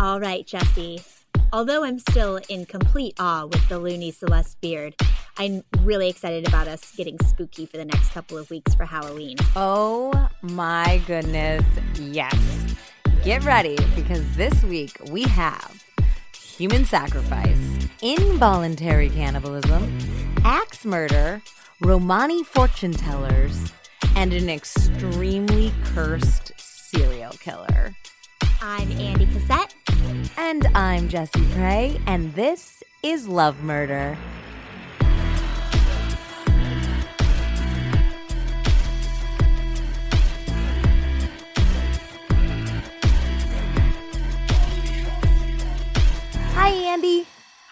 All right, Jesse. Although I'm still in complete awe with the Looney Celeste beard, I'm really excited about us getting spooky for the next couple of weeks for Halloween. Oh my goodness, yes. Get ready because this week we have human sacrifice, involuntary cannibalism, axe murder, Romani fortune tellers, and an extremely cursed serial killer. I'm Andy Cassette. And I'm Jessie Prey, and this is Love Murder. Hi, Andy.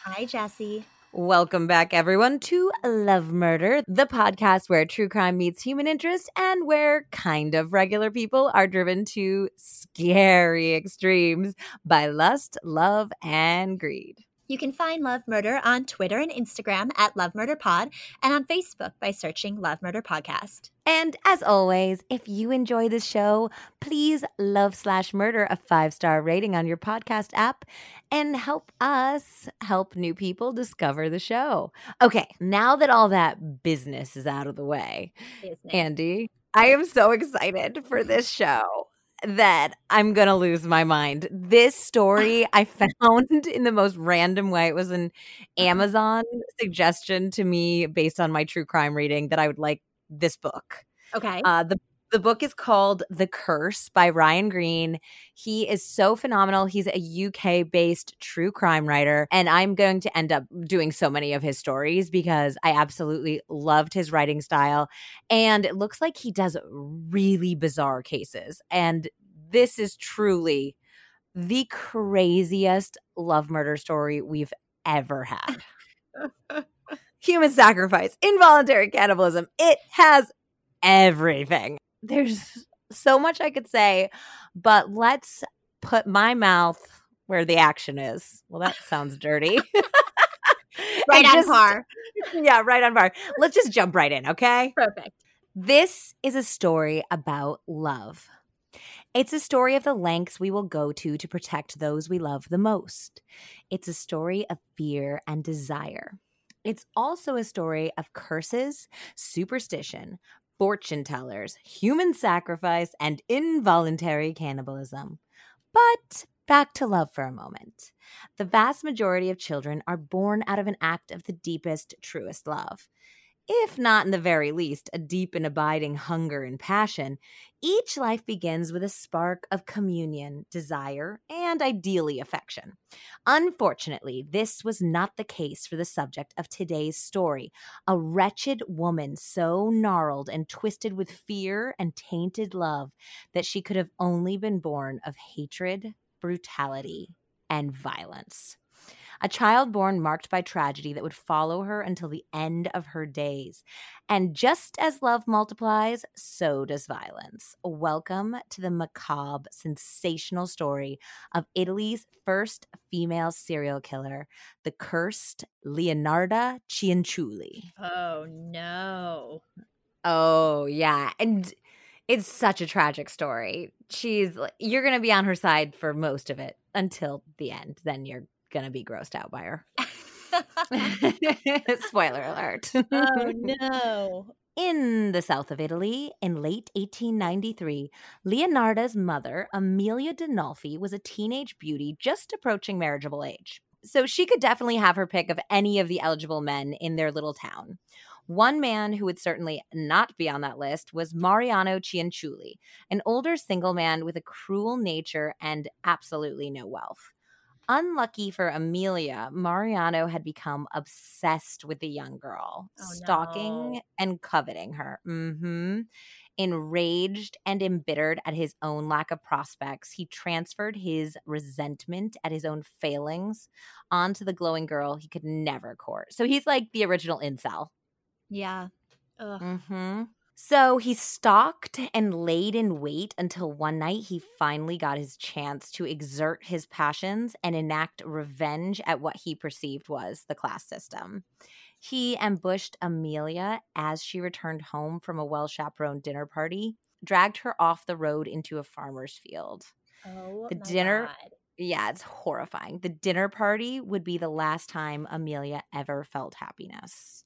Hi, Jesse. Welcome back, everyone, to Love Murder, the podcast where true crime meets human interest and where kind of regular people are driven to scary extremes by lust, love, and greed. You can find Love Murder on Twitter and Instagram at Love Murder Pod and on Facebook by searching Love Murder Podcast. And as always, if you enjoy the show, please love slash murder a five star rating on your podcast app and help us help new people discover the show. Okay, now that all that business is out of the way, Business. Andy, I am so excited for this show that I'm going to lose my mind. This story I found in the most random way. It was an Amazon suggestion to me based on my true crime reading that I would like this book. Okay. Uh, the the book is called The Curse by Ryan Green. He is so phenomenal. He's a UK based true crime writer, and I'm going to end up doing so many of his stories because I absolutely loved his writing style. And it looks like he does really bizarre cases. And this is truly the craziest love murder story we've ever had. Human sacrifice, involuntary cannibalism. It has everything. There's so much I could say, but let's put my mouth where the action is. Well, that sounds dirty. right on just- par. Yeah, right on par. Let's just jump right in, okay? Perfect. This is a story about love. It's a story of the lengths we will go to to protect those we love the most. It's a story of fear and desire. It's also a story of curses, superstition, fortune tellers, human sacrifice, and involuntary cannibalism. But back to love for a moment. The vast majority of children are born out of an act of the deepest, truest love if not in the very least, a deep and abiding hunger and passion, each life begins with a spark of communion, desire, and ideally affection. Unfortunately, this was not the case for the subject of today's story a wretched woman so gnarled and twisted with fear and tainted love that she could have only been born of hatred, brutality, and violence a child born marked by tragedy that would follow her until the end of her days. And just as love multiplies, so does violence. Welcome to the macabre, sensational story of Italy's first female serial killer, the cursed Leonarda Cianciulli. Oh, no. Oh, yeah. And it's such a tragic story. She's you're going to be on her side for most of it until the end. Then you're to be grossed out by her. Spoiler alert. oh, no. In the south of Italy, in late 1893, Leonarda's mother, Amelia Dinolfi, was a teenage beauty just approaching marriageable age. So she could definitely have her pick of any of the eligible men in their little town. One man who would certainly not be on that list was Mariano Cianciulli, an older single man with a cruel nature and absolutely no wealth. Unlucky for Amelia, Mariano had become obsessed with the young girl, Oh, stalking no. and coveting her. hmm Enraged and embittered at his own lack of prospects, he transferred his resentment at his own failings onto the glowing girl he could never court. So he's like the original incel. Yeah. Ugh. Mm-hmm. So he stalked and laid in wait until one night he finally got his chance to exert his passions and enact revenge at what he perceived was the class system. He ambushed Amelia as she returned home from a well chaperoned dinner party, dragged her off the road into a farmer's field. Oh, The dinner- God. Yeah, it's horrifying. The dinner party would be the last time Amelia ever felt happiness.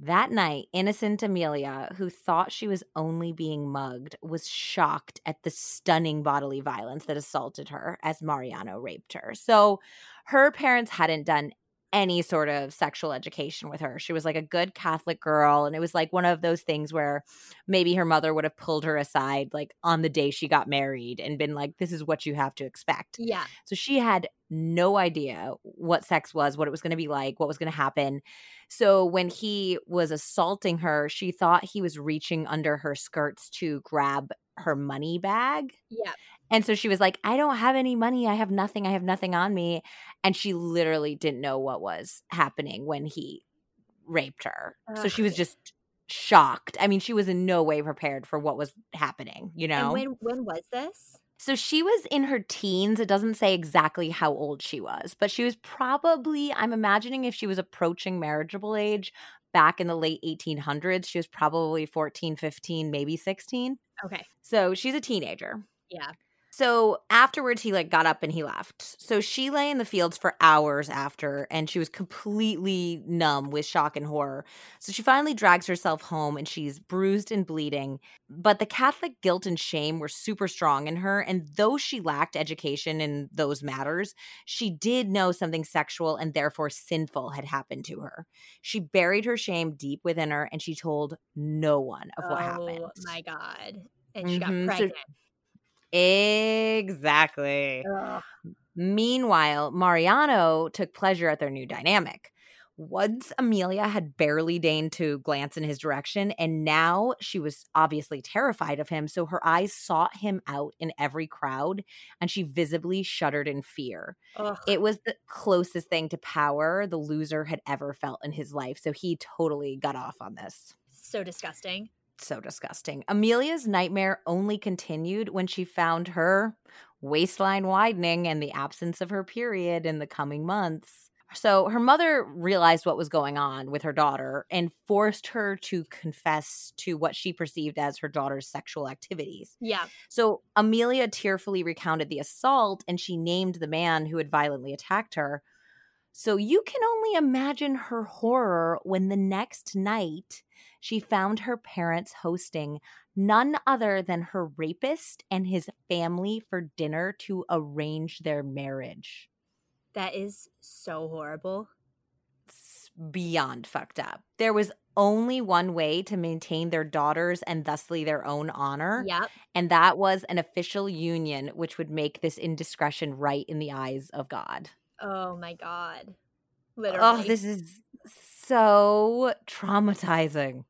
That night, innocent Amelia, who thought she was only being mugged, was shocked at the stunning bodily violence that assaulted her as Mariano raped her. So her parents hadn't done any sort of sexual education with her. She was like a good Catholic girl. And it was like one of those things where maybe her mother would have pulled her aside, like on the day she got married, and been like, this is what you have to expect. Yeah. So she had no idea what sex was, what it was going to be like, what was going to happen. So when he was assaulting her, she thought he was reaching under her skirts to grab her money bag. Yeah. And so she was like, I don't have any money. I have nothing. I have nothing on me. And she literally didn't know what was happening when he raped her. So she was just shocked. I mean, she was in no way prepared for what was happening, you know? And when when was this? So she was in her teens. It doesn't say exactly how old she was, but she was probably, I'm imagining if she was approaching marriageable age back in the late 1800s, she was probably 14, 15, maybe 16. Okay. So she's a teenager. Yeah. So afterwards, he like got up and he left. So she lay in the fields for hours after, and she was completely numb with shock and horror. So she finally drags herself home and she's bruised and bleeding. But the Catholic guilt and shame were super strong in her. And though she lacked education in those matters, she did know something sexual and therefore sinful had happened to her. She buried her shame deep within her and she told no one of what happened. Oh my god. And she got Mhm. So- pregnant. Exactly. Ugh. Meanwhile, Mariano took pleasure at their new dynamic. Once Amelia had barely deigned to glance in his direction, and now she was obviously terrified of him. So her eyes sought him out in every crowd, and she visibly shuddered in fear. Ugh. It was the closest thing to power the loser had ever felt in his life. So he totally got off on this so disgusting. So disgusting. Amelia's nightmare only continued when she found her waistline widening and the absence of her period in the coming months. So her mother realized what was going on with her daughter and forced her to confess to what she perceived as her daughter's sexual activities. Yeah. So Amelia tearfully recounted the assault and she named the man who had violently attacked her. So you can only imagine her horror when the next night she found her parents hosting none other than her rapist and his family for dinner to arrange their marriage. That is so horrible. It's beyond fucked up. There was only one way to maintain their daughters and thusly their own honor. Yep. And that was an official union, which would make this indiscretion right in the eyes of God. Oh my god. Literally. Oh, this is so traumatizing.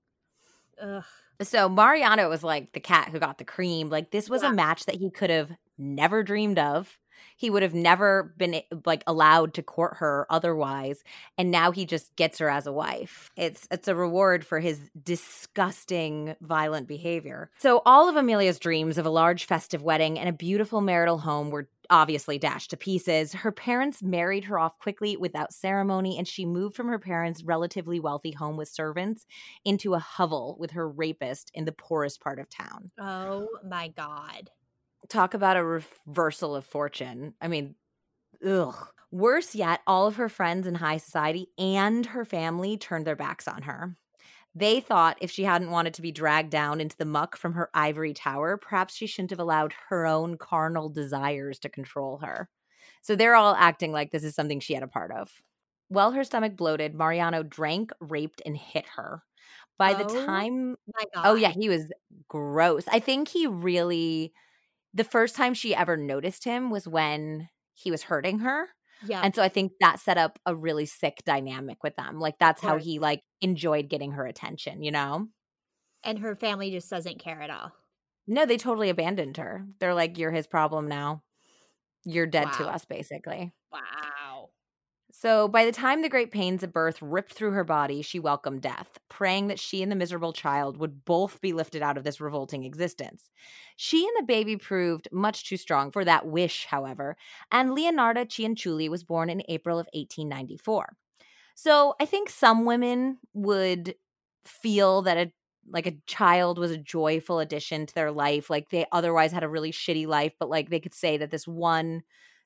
Ugh. So Mariano was like the cat who got the cream. Like this was Yeah. a match that he could have never dreamed of. He would have never been eh, like allowed to court her otherwise, and now he just gets her as a wife. It's it's a reward for his disgusting violent behavior. So all of Amelia's dreams of a large festive wedding and a beautiful marital home were obviously dashed to pieces. Her parents married her off quickly without ceremony, and she moved from her parents' relatively wealthy home with servants into a hovel with her rapist in the poorest part of town. Oh my god. Talk about a reversal of fortune. I mean, ugh. Worse yet, all of her friends in high society and her family turned their backs on her. They thought if she hadn't wanted to be dragged down into the muck from her ivory tower, perhaps she shouldn't have allowed her own carnal desires to control her. So they're all acting like this is something she had a part of. While her stomach bloated, Mariano drank, raped, and hit her. By the Oh time. Oh yeah, he was gross. I think he really the first time she ever noticed him was when he was hurting her. Yeah. And so I think that set up a really sick dynamic with them. Like that's how he like enjoyed getting her attention, you know? and her family just doesn't care at all. No, they totally abandoned her. They're like you're his problem now. You're dead to us basically. Wow. So by the time the great pains of birth ripped through her body, she welcomed death, praying that she and the miserable child would both be lifted out of this revolting existence. She and the baby proved much too strong for that wish, however, and Leonarda Cianciulli was born in April of 1894. So I think some women would feel that a like a child was a joyful addition to their life like they otherwise had a really shitty life but like they could say that this one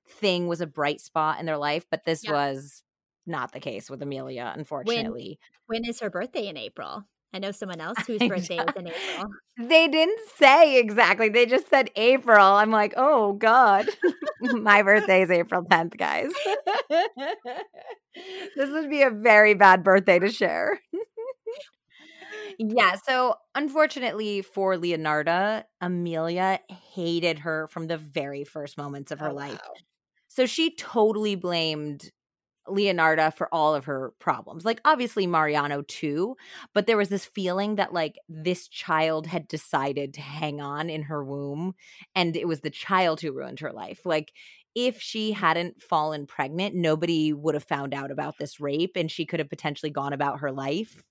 thing was a bright spot in their life, but this Yeah. was not the case with Amelia, unfortunately. When is her birthday in April? I know someone else whose birthday is in April. They didn't say exactly. They just said April. I'm like, oh God. My birthday is April 10th, guys. this would be a very bad birthday to share. yeah, so unfortunately for Leonarda, Amelia hated her from the very first moments of her Oh, life. wow. So she totally blamed Leonarda for all of her problems. Like obviously Mariano too, but there was this feeling that like this child had decided to hang on in her womb and it was the child who ruined her life. Like if she hadn't fallen pregnant, nobody would have found out about this rape and she could have potentially gone about her life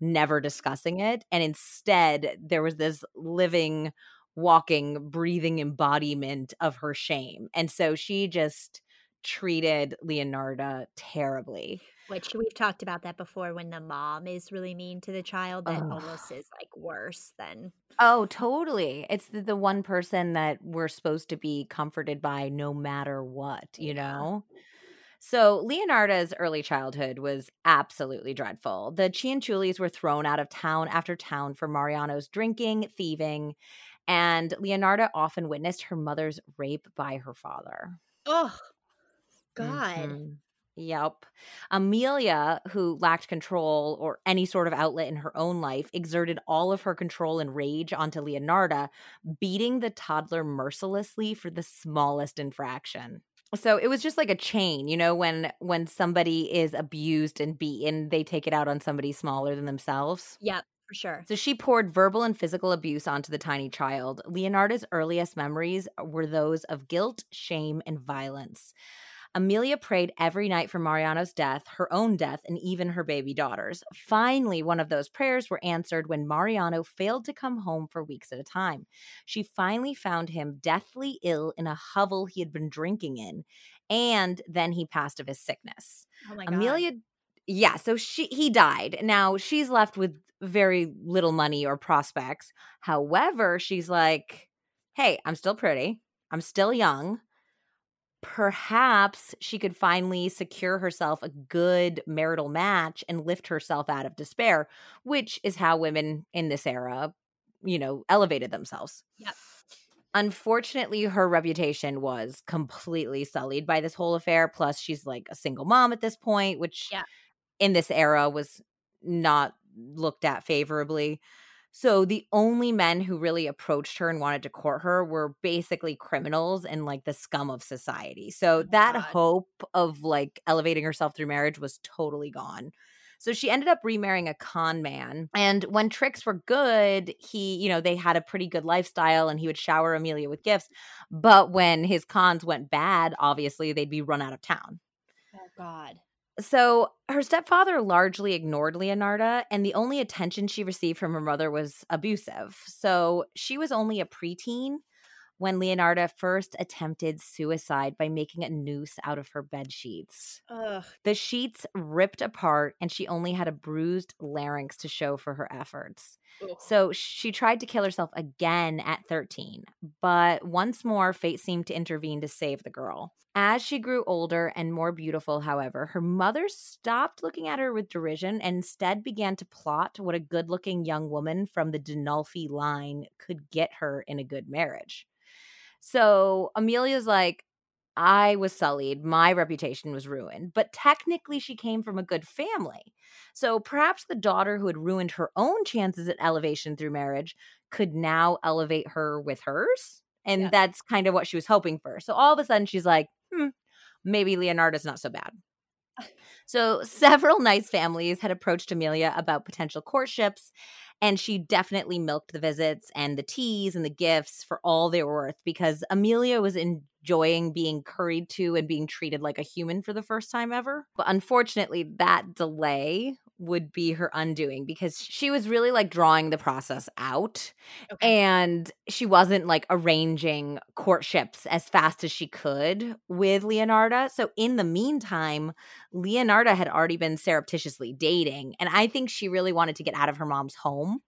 never discussing it and instead there was this living walking breathing embodiment of her shame. And so she just treated Leonarda terribly. Which we've talked about that before when the mom is really mean to the child, that Ugh. almost is like worse than Oh, totally. It's the, the one person that we're supposed to be comforted by no matter what, you Yeah. know? So Leonarda's early childhood was absolutely dreadful. The Cianciullis were thrown out of town after town for Mariano's drinking, thieving, and Leonarda often witnessed her mother's rape by her father. Oh God. Mhm. Yep. Amelia, who lacked control or any sort of outlet in her own life, exerted all of her control and rage onto Leonarda, beating the toddler mercilessly for the smallest infraction. So it was just like a chain, you know, when when somebody is abused and beaten, they take it out on somebody smaller than themselves. Yep, for sure. So she poured verbal and physical abuse onto the tiny child. Leonarda's earliest memories were those of guilt, shame, and violence. Amelia prayed every night for Mariano's death, her own death, and even her baby daughter's. Finally, one of those prayers were answered when Mariano failed to come home for weeks at a time. She finally found him deathly ill in a hovel he had been drinking in, and then he passed of his sickness. Oh my God. Amelia yeah, so she he died. Now she's left with very little money or prospects. However, she's like, "Hey, I'm still pretty. I'm still young. Perhaps she could finally secure herself a good marital match and lift herself out of despair, which is how women in this era, you know, elevated themselves." Yep. Unfortunately, her reputation was completely sullied by this whole affair. Plus, she's like a single mom at this point, which Yeah. In this era was not looked at favorably. So the only men who really approached her and wanted to court her were basically criminals and like the scum of society. So Oh that God. hope of like elevating herself through marriage was totally gone. So she ended up remarrying a con man. And when tricks were good, he, you know, they had a pretty good lifestyle and he would shower Amelia with gifts. But when his cons went bad, obviously they'd be run out of town. Oh God. So her stepfather largely ignored Leonarda, and the only attention she received from her mother was abusive. So she was only a preteen when Leonarda first attempted suicide by making a noose out of her bed sheets. Ugh. The sheets ripped apart, and she only had a bruised larynx to show for her efforts. Ugh. So she tried to kill herself again at 13, but once more, fate seemed to intervene to save the girl. As she grew older and more beautiful, however, her mother stopped looking at her with derision and instead began to plot what a good looking young woman from the Denolfi line could get her in a good marriage. So Amelia's like, I was sullied. My reputation was ruined. But technically, she came from a good family. So perhaps the daughter who had ruined her own chances at elevation through marriage could now elevate her with hers. And Yeah. that's kind of what she was hoping for. So all of a sudden, she's like, hmm, maybe Leonarda's not so bad. So several nice families had approached Amelia about potential courtships, and she definitely milked the visits and the teas and the gifts for all they were worth because Amelia was enjoying being curried to and being treated like a human for the first time ever. But unfortunately, that delay would be her undoing because she was really like drawing the process out Okay. and she wasn't like arranging courtships as fast as she could with Leonarda. So in the meantime, Leonarda had already been surreptitiously dating, and I think she really wanted to get out of her mom's home.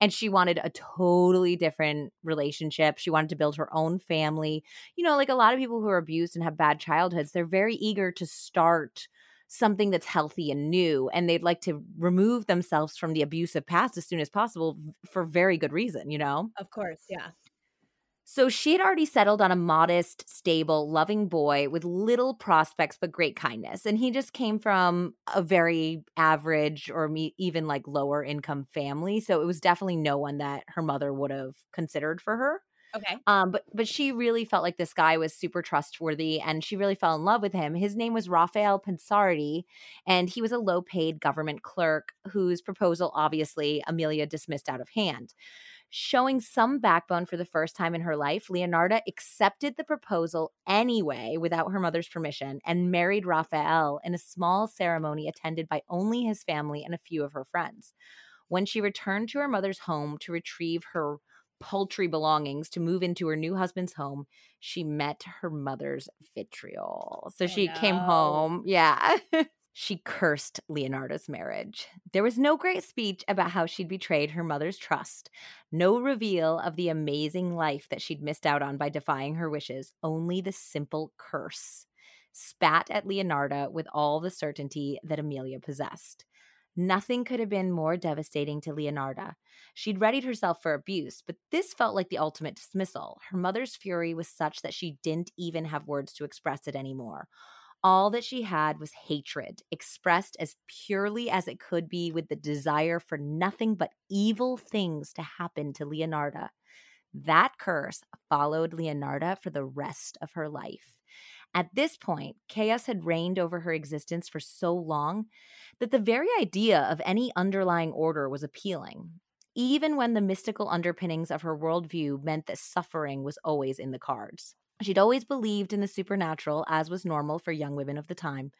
and she wanted a totally different relationship. She wanted to build her own family. You know, like a lot of people who are abused and have bad childhoods, they're very eager to start something that's healthy and new and they'd like to remove themselves from the abusive past as soon as possible for very good reason, you know? Of course, yeah. So she had already settled on a modest, stable, loving boy with little prospects but great kindness. And he just came from a very average or me, even like lower income family. So it was definitely no one that her mother would have considered for her. Okay. Um, but but she really felt like this guy was super trustworthy and she really fell in love with him. His name was Rafael Pensardi, and he was a low-paid government clerk whose proposal obviously Amelia dismissed out of hand. Showing some backbone for the first time in her life, Leonarda accepted the proposal anyway without her mother's permission and married Rafael in a small ceremony attended by only his family and a few of her friends. When she returned to her mother's home to retrieve her paltry belongings to move into her new husband's home, she met her mother's vitriol. So Oh, she came home. Yeah. she cursed Leonarda's marriage. There was no great speech about how she'd betrayed her mother's trust, no reveal of the amazing life that she'd missed out on by defying her wishes, only the simple curse. Spat at Leonarda with all the certainty that Amelia possessed. Nothing could have been more devastating to Leonarda. She'd readied herself for abuse, but this felt like the ultimate dismissal. Her mother's fury was such that she didn't even have words to express it anymore. All that she had was hatred, expressed as purely as it could be with the desire for nothing but evil things to happen to Leonarda. That curse followed Leonarda for the rest of her life. At this point, chaos had reigned over her existence for so long that the very idea of any underlying order was appealing, even when the mystical underpinnings of her worldview meant that suffering was always in the cards. She'd always believed in the supernatural, as was normal for young women of the time,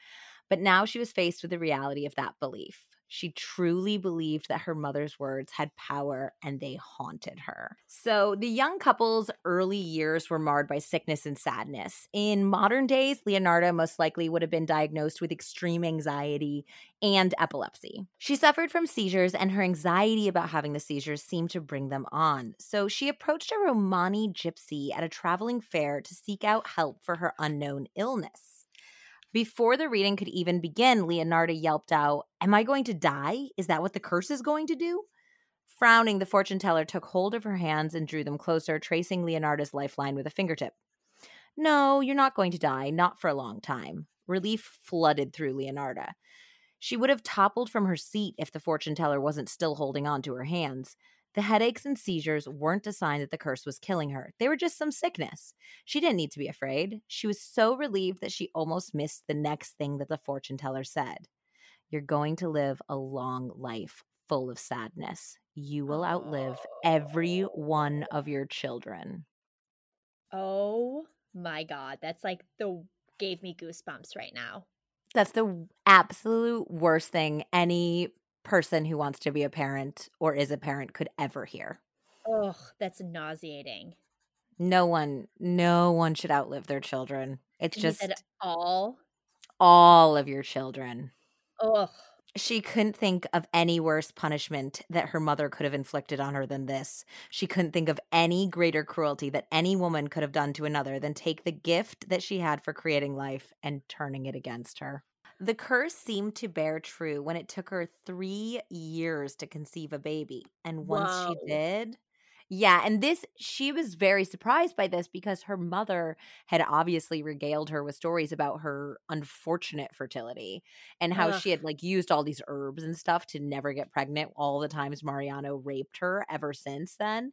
but now she was faced with the reality of that belief. She truly believed that her mother's words had power and they haunted her. So, the young couple's early years were marred by sickness and sadness. In modern days, Leonarda most likely would have been diagnosed with extreme anxiety and epilepsy. She suffered from seizures, and her anxiety about having the seizures seemed to bring them on. So, she approached a Romani gypsy at a traveling fair to seek out help for her unknown illness. Before the reading could even begin, Leonarda yelped out, Am I going to die? Is that what the curse is going to do? Frowning, the fortune teller took hold of her hands and drew them closer, tracing Leonarda's lifeline with a fingertip. No, you're not going to die, not for a long time. Relief flooded through Leonarda. She would have toppled from her seat if the fortune teller wasn't still holding on to her hands. The headaches and seizures weren't a sign that the curse was killing her. They were just some sickness. She didn't need to be afraid. She was so relieved that she almost missed the next thing that the fortune teller said. You're going to live a long life full of sadness. You will outlive every one of your children. Oh my god, that's like the gave me goosebumps right now. That's the absolute worst thing any person who wants to be a parent or is a parent could ever hear. Ugh, that's nauseating. No one, no one should outlive their children. It's And just all. all of your children. Ugh. She couldn't think of any worse punishment that her mother could have inflicted on her than this. She couldn't think of any greater cruelty that any woman could have done to another than take the gift that she had for creating life and turning it against her. The curse seemed to bear true when it took her three years to conceive a baby. And once Whoa. she did, yeah, and this, she was very surprised by this because her mother had obviously regaled her with stories about her unfortunate fertility and how Ugh. she had like used all these herbs and stuff to never get pregnant all the times Mariano raped her ever since then.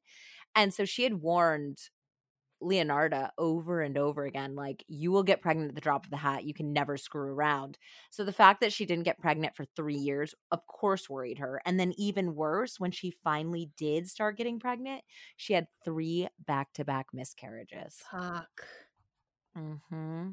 And so she had warned Leonarda over and over again like you will get pregnant at the drop of the hat you can never screw around. So the fact that she didn't get pregnant for 3 years of course worried her and then even worse when she finally did start getting pregnant she had 3 back-to-back miscarriages. Fuck. hmm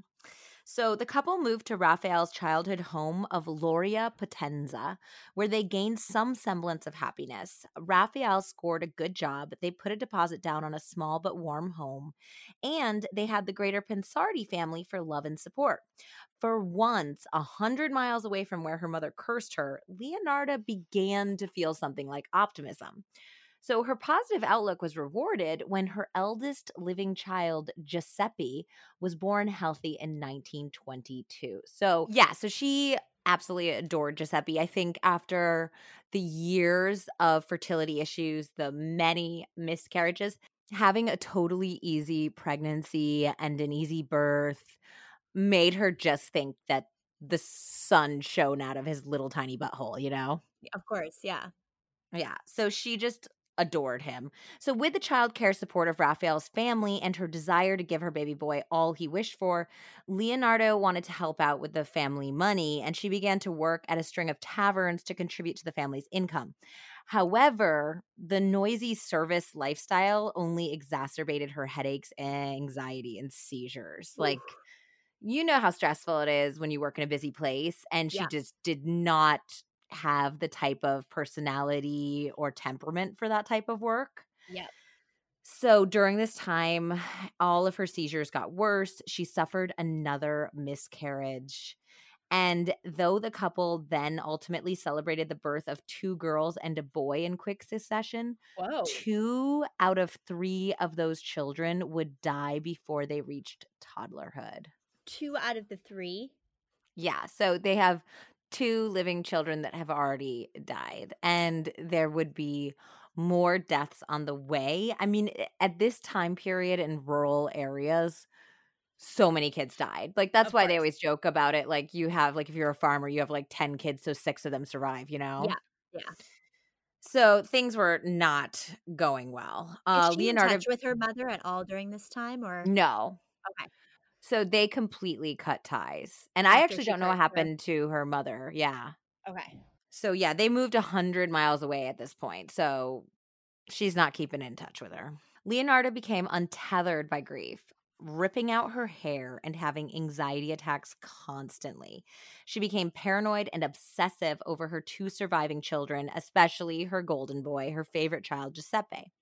So the couple moved to Raphael's childhood home of Lauria Potenza, where they gained some semblance of happiness. Raphael scored a good job. They put a deposit down on a small but warm home, and they had the greater Pensardi family for love and support. For once, a hundred miles away from where her mother cursed her, Leonarda began to feel something like optimism. So her positive outlook was rewarded when her eldest living child, Giuseppe, was born healthy in 1922. So, yeah, so she absolutely adored Giuseppe. I think after the years of fertility issues, the many miscarriages, having a totally easy pregnancy and an easy birth made her just think that the sun shone out of his little tiny butthole, you know? Of course, yeah. Yeah. So she just adored him. So, with the child care support of Raphael's family and her desire to give her baby boy all he wished for, Leonarda wanted to help out with the family money, and she began to work at a string of taverns to contribute to the family's income. However, the noisy service lifestyle only exacerbated her headaches, anxiety, and seizures. Like, you know how stressful it is when you work in a busy place, and she yeah. just did not have the type of personality or temperament for that type of work. Yeah. So during this time, all of her seizures got worse. She suffered another miscarriage. And though the couple then ultimately celebrated the birth of two girls and a boy in quick succession, Whoa. two out of three of those children would die before they reached toddlerhood. Two out of the three? Yeah. So they have two living children that have already died, and there would be more deaths on the way. I mean, at this time period in rural areas, so many kids died. Like that's of why course. they always joke about it. Like you have like if you're a farmer, you have like 10 kids, so six of them survive, you know? Yeah. Yeah. So things were not going well. Uh she Leonarda in touch with her mother at all during this time or no. Okay. So they completely cut ties. And After I actually don't know what happened her. to her mother. Yeah. Okay. So yeah, they moved a hundred miles away at this point. So she's not keeping in touch with her. Leonarda became untethered by grief, ripping out her hair and having anxiety attacks constantly. She became paranoid and obsessive over her two surviving children, especially her golden boy, her favorite child, Giuseppe.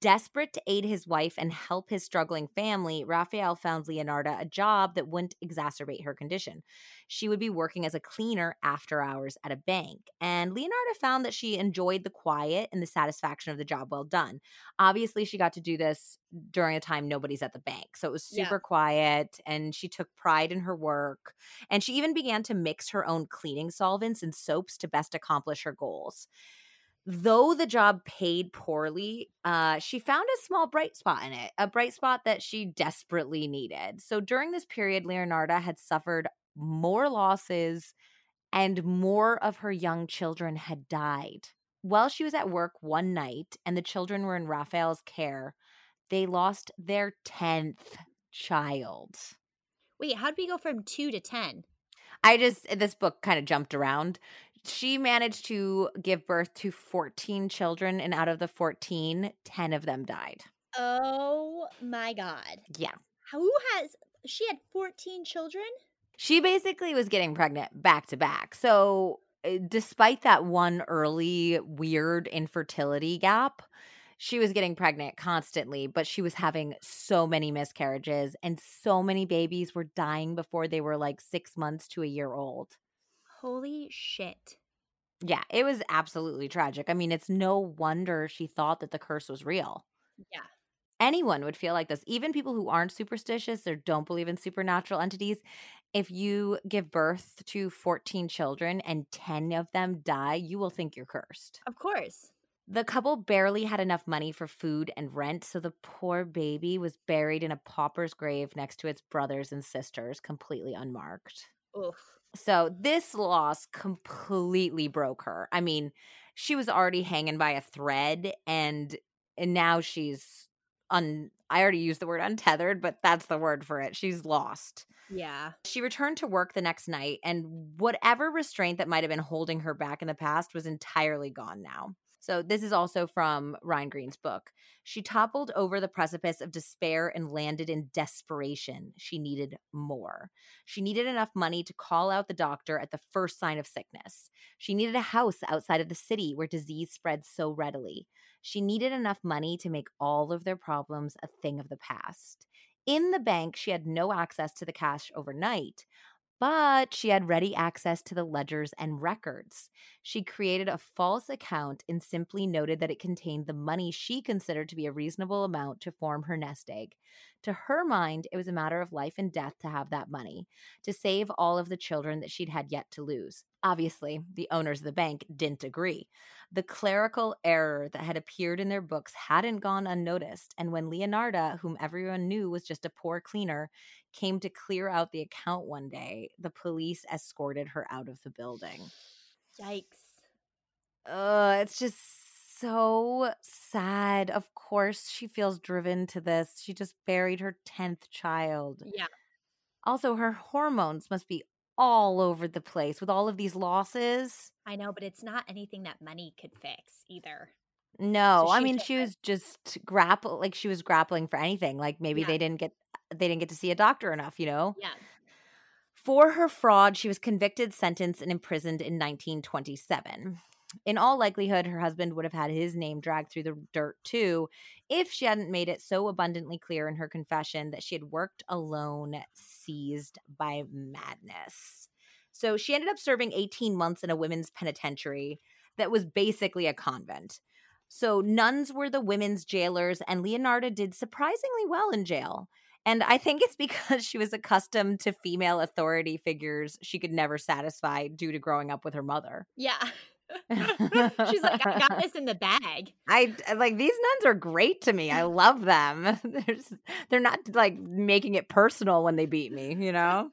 Desperate to aid his wife and help his struggling family, Raphael found Leonarda a job that wouldn't exacerbate her condition. She would be working as a cleaner after hours at a bank. And Leonarda found that she enjoyed the quiet and the satisfaction of the job well done. Obviously, she got to do this during a time nobody's at the bank. So it was super yeah. quiet and she took pride in her work. And she even began to mix her own cleaning solvents and soaps to best accomplish her goals though the job paid poorly, uh, she found a small bright spot in it, a bright spot that she desperately needed. So during this period, Leonarda had suffered more losses and more of her young children had died. While she was at work one night and the children were in Raphael's care, they lost their 10th child. Wait, how did we go from two to 10? I just, this book kind of jumped around she managed to give birth to 14 children and out of the 14 10 of them died. Oh my god. Yeah. Who has she had 14 children? She basically was getting pregnant back to back. So eh, despite that one early weird infertility gap she was getting pregnant constantly, but she was having so many miscarriages and so many babies were dying before they were like six months to a year old. Holy shit. Yeah, it was absolutely tragic. I mean, it's no wonder she thought that the curse was real. Yeah. Anyone would feel like this, even people who aren't superstitious or don't believe in supernatural entities. If you give birth to 14 children and 10 of them die, you will think you're cursed. Of course. The couple barely had enough money for food and rent, so the poor baby was buried in a pauper's grave next to its brothers and sisters, completely unmarked. Oof. So this loss completely broke her. I mean, she was already hanging by a thread and and now she's un I already used the word untethered, but that's the word for it. She's lost. Yeah. She returned to work the next night and whatever restraint that might have been holding her back in the past was entirely gone now. So, this is also from Ryan Green's book. She toppled over the precipice of despair and landed in desperation. She needed more. She needed enough money to call out the doctor at the first sign of sickness. She needed a house outside of the city where disease spreads so readily. She needed enough money to make all of their problems a thing of the past. In the bank, she had no access to the cash overnight, but she had ready access to the ledgers and records. She created a false account and simply noted that it contained the money she considered to be a reasonable amount to form her nest egg. To her mind, it was a matter of life and death to have that money, to save all of the children that she'd had yet to lose. Obviously, the owners of the bank didn't agree. The clerical error that had appeared in their books hadn't gone unnoticed, and when Leonarda, whom everyone knew was just a poor cleaner, came to clear out the account one day, the police escorted her out of the building. Yikes. Uh, it's just so sad. Of course, she feels driven to this. She just buried her 10th child. Yeah. Also, her hormones must be all over the place with all of these losses. I know, but it's not anything that money could fix either. No, So I mean she was just grapple like she was grappling for anything. Like maybe Yeah. they didn't get they didn't get to see a doctor enough, you know? Yeah. For her fraud, she was convicted, sentenced, and imprisoned in 1927. In all likelihood, her husband would have had his name dragged through the dirt too if she hadn't made it so abundantly clear in her confession that she had worked alone, seized by madness. So she ended up serving 18 months in a women's penitentiary that was basically a convent. So nuns were the women's jailers, and Leonarda did surprisingly well in jail. And I think it's because she was accustomed to female authority figures she could never satisfy due to growing up with her mother. Yeah. She's like, I got this in the bag. I like these nuns are great to me. I love them. There's, they're not like making it personal when they beat me, you know?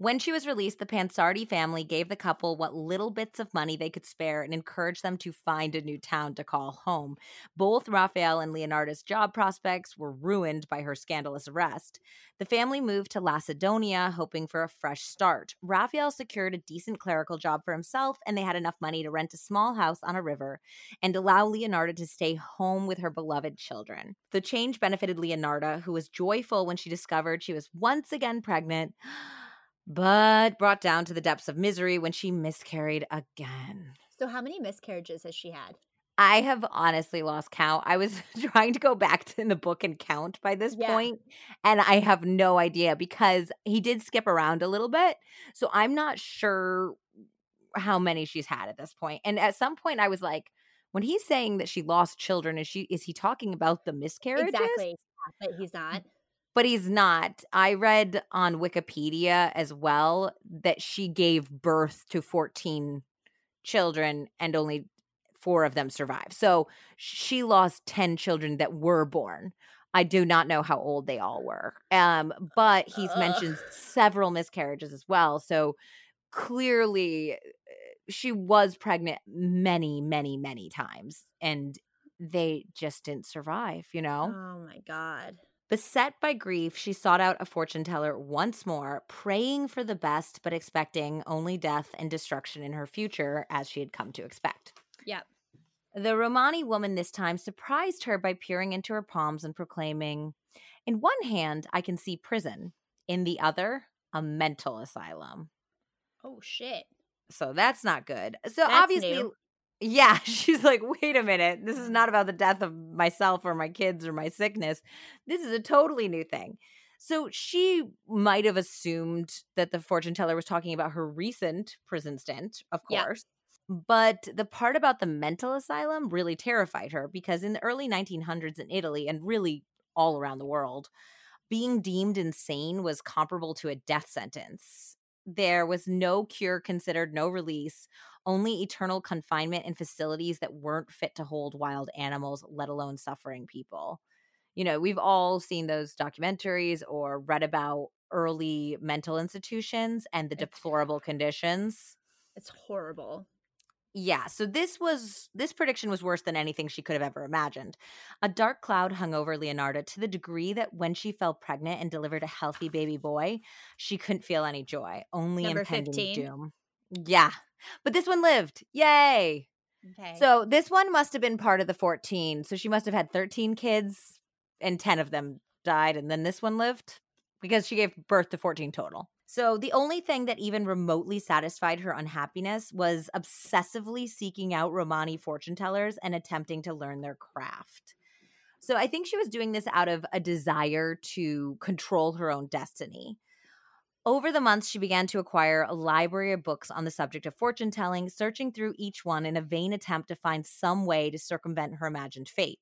When she was released, the Pansardi family gave the couple what little bits of money they could spare and encouraged them to find a new town to call home. Both Raphael and Leonarda's job prospects were ruined by her scandalous arrest. The family moved to Lacedonia, hoping for a fresh start. Raphael secured a decent clerical job for himself, and they had enough money to rent a small house on a river and allow Leonarda to stay home with her beloved children. The change benefited Leonarda, who was joyful when she discovered she was once again pregnant but brought down to the depths of misery when she miscarried again. So, how many miscarriages has she had? I have honestly lost count. I was trying to go back to in the book and count by this Yeah. point, and I have no idea because he did skip around a little bit. So I'm not sure how many she's had at this point. And at some point I was like, when he's saying that she lost children, is she is he talking about the miscarriages? Exactly. But he's not. But he's not. I read on Wikipedia as well that she gave birth to 14 children and only four of them survived. So she lost 10 children that were born. I do not know how old they all were. Um, but he's mentioned several miscarriages as well. So clearly she was pregnant many, many, many times and they just didn't survive, you know? Oh my God. Beset by grief, she sought out a fortune teller once more, praying for the best, but expecting only death and destruction in her future, as she had come to expect. Yep. The Romani woman this time surprised her by peering into her palms and proclaiming, In one hand, I can see prison, in the other, a mental asylum. Oh shit. So that's not good. So That's obviously, new. Yeah, she's like, wait a minute. This is mm. not about the death of myself or my kids or my sickness. This is a totally new thing. So she might have assumed that the fortune teller was talking about her recent prison stint, of Yeah. course. But the part about the mental asylum really terrified her because in the early 1900s in Italy and really all around the world, being deemed insane was comparable to a death sentence. There was no cure considered, no release, only eternal confinement in facilities that weren't fit to hold wild animals, let alone suffering people. You know, we've all seen those documentaries or read about early mental institutions and the It's- deplorable conditions. It's horrible. Yeah, so this was this prediction was worse than anything she could have ever imagined. A dark cloud hung over Leonarda to the degree that when she fell pregnant and delivered a healthy baby boy, she couldn't feel any joy, only Number impending 15? doom. Yeah. But this one lived. Yay. Okay. So this one must have been part of the 14. So she must have had 13 kids and 10 of them died and then this one lived because she gave birth to 14 total. So the only thing that even remotely satisfied her unhappiness was obsessively seeking out Romani fortune tellers and attempting to learn their craft. So I think she was doing this out of a desire to control her own destiny. Over the months, she began to acquire a library of books on the subject of fortune telling, searching through each one in a vain attempt to find some way to circumvent her imagined fate.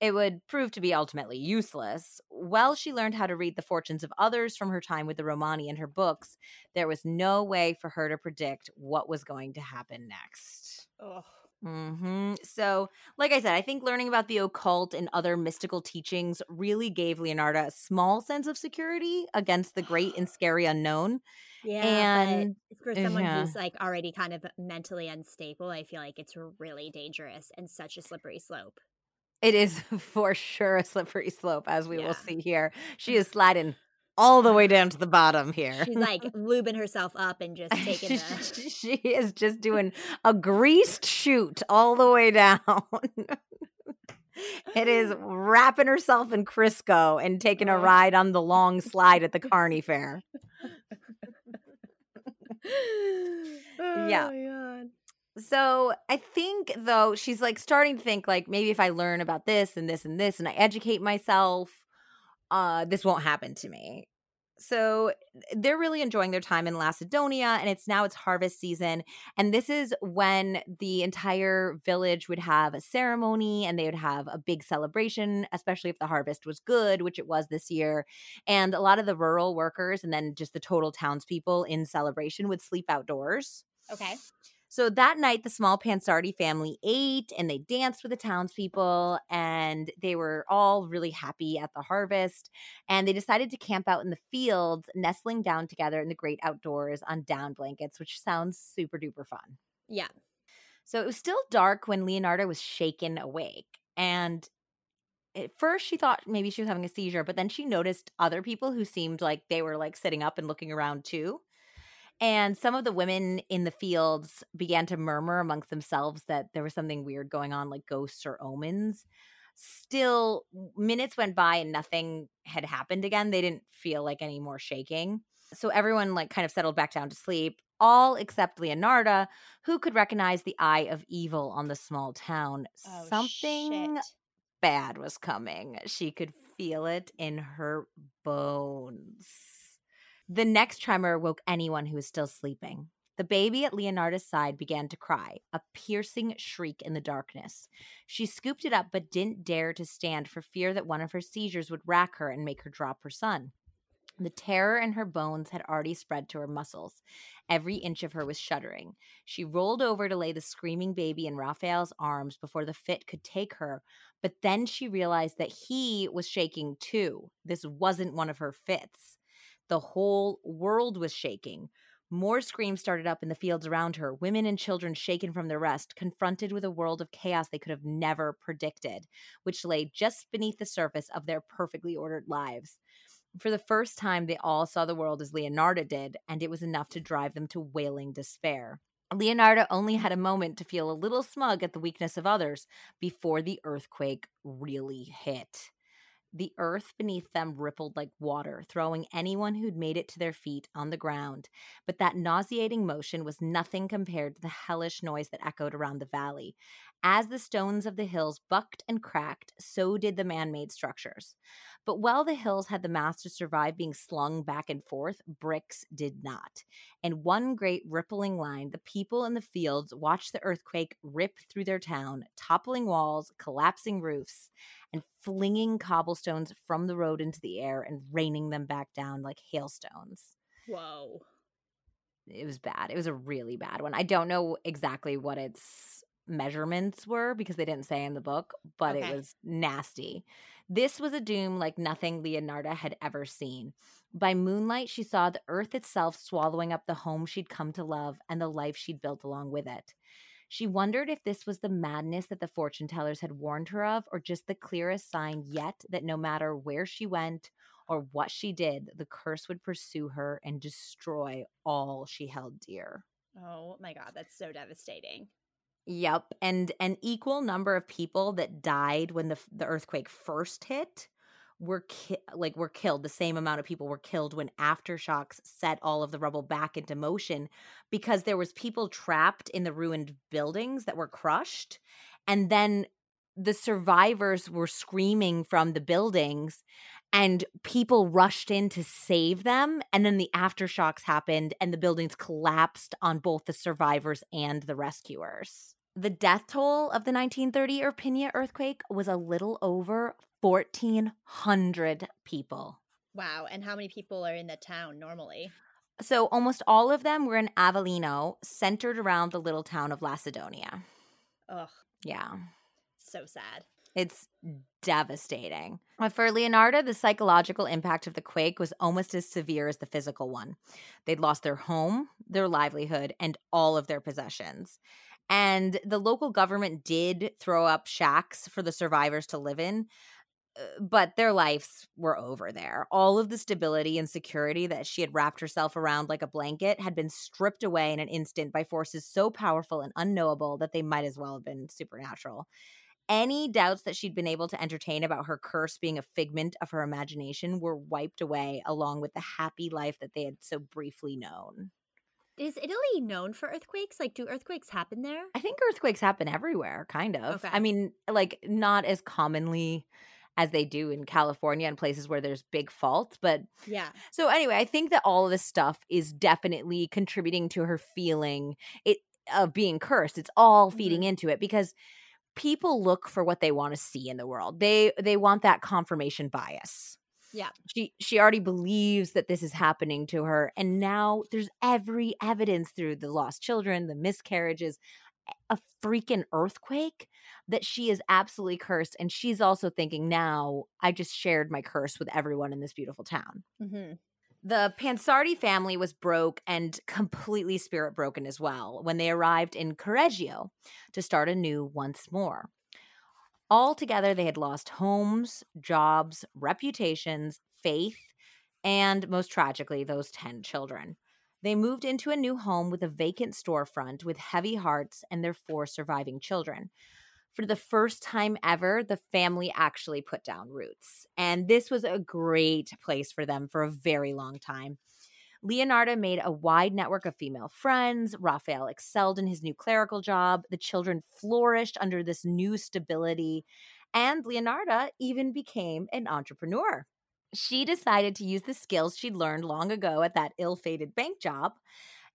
It would prove to be ultimately useless. While she learned how to read the fortunes of others from her time with the Romani and her books, there was no way for her to predict what was going to happen next. Ugh. hmm So, like I said, I think learning about the occult and other mystical teachings really gave Leonarda a small sense of security against the great and scary unknown. Yeah, And- for someone yeah. who's like already kind of mentally unstable, I feel like it's really dangerous and such a slippery slope. It is for sure a slippery slope, as we Yeah. will see here. She mm. is sliding all the way down to the bottom here. She's like lubing herself up and just taking the. she is just doing a greased chute all the way down. it is wrapping herself in Crisco and taking a Oh. ride on the long slide at the Carney Fair. Oh, yeah. Oh my God. So I think though she's like starting to think like maybe if I learn about this and this and this and I educate myself, uh, this won't happen to me. So they're really enjoying their time in Lacedonia and it's now it's harvest season and this is when the entire village would have a ceremony and they would have a big celebration especially if the harvest was good which it was this year and a lot of the rural workers and then just the total townspeople in celebration would sleep outdoors Okay. So that night, the small Pansardi family ate and they danced with the townspeople, and they were all really happy at the harvest. And they decided to camp out in the fields, nestling down together in the great outdoors on down blankets, which sounds super duper fun. Yeah. So it was still dark when Leonarda was shaken awake. And at first, she thought maybe she was having a seizure, but then she noticed other people who seemed like they were like sitting up and looking around too. And some of the women in the fields began to murmur amongst themselves that there was something weird going on, like ghosts or omens. Still, minutes went by and nothing had happened again. They didn't feel like any more shaking. So everyone like kind of settled back down to sleep, all except Leonarda, who could recognize the eye of evil on the small town. Oh, Something shit. bad was coming. She could feel it in her bones. The next tremor woke anyone who was still sleeping. The baby at Leonarda's side began to cry, a piercing shriek in the darkness. She scooped it up but didn't dare to stand for fear that one of her seizures would rack her and make her drop her son. The terror in her bones had already spread to her muscles. Every inch of her was shuddering. She rolled over to lay the screaming baby in Raphael's arms before the fit could take her, but then she realized that he was shaking too. This wasn't one of her fits. The whole world was shaking. More screams started up in the fields around her, women and children shaken from their rest, confronted with a world of chaos they could have never predicted, which lay just beneath the surface of their perfectly ordered lives. For the first time, they all saw the world as Leonarda did, and it was enough to drive them to wailing despair. Leonarda only had a moment to feel a little smug at the weakness of others before the earthquake really hit. The earth beneath them rippled like water, throwing anyone who'd made it to their feet on the ground. But that nauseating motion was nothing compared to the hellish noise that echoed around the valley. As the stones of the hills bucked and cracked, so did the man made structures. But while the hills had the mass to survive being slung back and forth, bricks did not. In one great rippling line, the people in the fields watched the earthquake rip through their town, toppling walls, collapsing roofs, and flinging cobblestones from the road into the air and raining them back down like hailstones. Whoa. It was bad. It was a really bad one. I don't know exactly what its measurements were because they didn't say in the book, but Okay. it was nasty. This was a doom like nothing Leonarda had ever seen. By moonlight, she saw the earth itself swallowing up the home she'd come to love and the life she'd built along with it. She wondered if this was the madness that the fortune tellers had warned her of, or just the clearest sign yet that no matter where she went or what she did, the curse would pursue her and destroy all she held dear. Oh my God. That's so devastating. Yep, and an equal number of people that died when the the earthquake first hit were ki- like were killed. The same amount of people were killed when aftershocks set all of the rubble back into motion because there was people trapped in the ruined buildings that were crushed, and then the survivors were screaming from the buildings and people rushed in to save them. And then the aftershocks happened, and the buildings collapsed on both the survivors and the rescuers. The death toll of the 1930 Irpinia earthquake was a little over 1,400 people. Wow. And how many people are in the town normally? So almost all of them were in Avellino, centered around the little town of Lacedonia. Ugh. Yeah. So sad. It's devastating. But for Leonarda, the psychological impact of the quake was almost as severe as the physical one. They'd lost their home, their livelihood, and all of their possessions. And the local government did throw up shacks for the survivors to live in, uh, but their lives were over there. All of the stability and security that she had wrapped herself around like a blanket had been stripped away in an instant by forces so powerful and unknowable that they might as well have been supernatural. Any doubts that she'd been able to entertain about her curse being a figment of her imagination were wiped away, along with the happy life that they had so briefly known. Is Italy known for earthquakes? Like, do earthquakes happen there? I think earthquakes happen everywhere, kind of. Okay. I mean, like, not as commonly as they do in California and places where there's big faults. But Yeah. so anyway, I think that all of this stuff is definitely contributing to her feeling it of being cursed. It's all feeding mm-hmm. into it because people look for what they want to see in the world. They they want that confirmation bias. Yeah. She she already believes that this is happening to her and now there's every evidence through the lost children, the miscarriages, a freaking earthquake that she is absolutely cursed and she's also thinking now I just shared my curse with everyone in this beautiful town. Mm-hmm. The Pansardi family was broke and completely spirit broken as well when they arrived in Correggio to start anew once more. Altogether, they had lost homes, jobs, reputations, faith, and most tragically, those 10 children. They moved into a new home with a vacant storefront with heavy hearts and their four surviving children. For the first time ever, the family actually put down roots. And this was a great place for them for a very long time. Leonarda made a wide network of female friends. Raphael excelled in his new clerical job. The children flourished under this new stability. And Leonarda even became an entrepreneur. She decided to use the skills she'd learned long ago at that ill fated bank job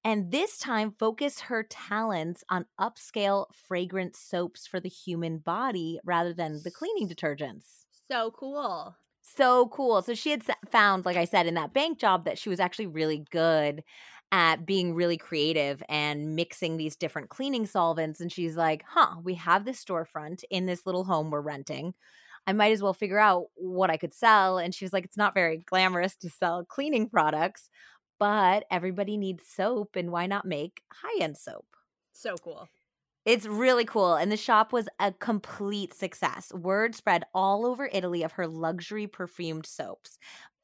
and this time focus her talents on upscale fragrant soaps for the human body rather than the cleaning detergents. So cool. So cool. So she had found, like I said, in that bank job that she was actually really good at being really creative and mixing these different cleaning solvents. And she's like, huh, we have this storefront in this little home we're renting. I might as well figure out what I could sell. And she was like, it's not very glamorous to sell cleaning products, but everybody needs soap. And why not make high end soap? So cool. It's really cool. And the shop was a complete success. Word spread all over Italy of her luxury perfumed soaps.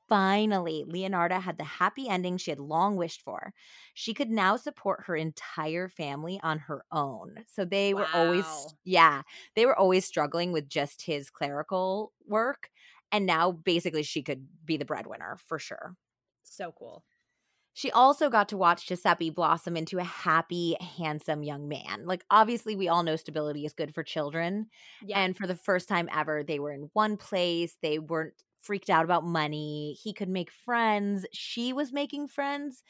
Finally, Leonarda had the happy ending she had long wished for. She could now support her entire family on her own. So they were always, yeah, they were always struggling with just his clerical work. And now basically she could be the breadwinner for sure. So cool. She also got to watch Giuseppe blossom into a happy, handsome young man. Like, obviously, we all know stability is good for children. Yeah. And for the first time ever, they were in one place. They weren't freaked out about money. He could make friends. She was making friends.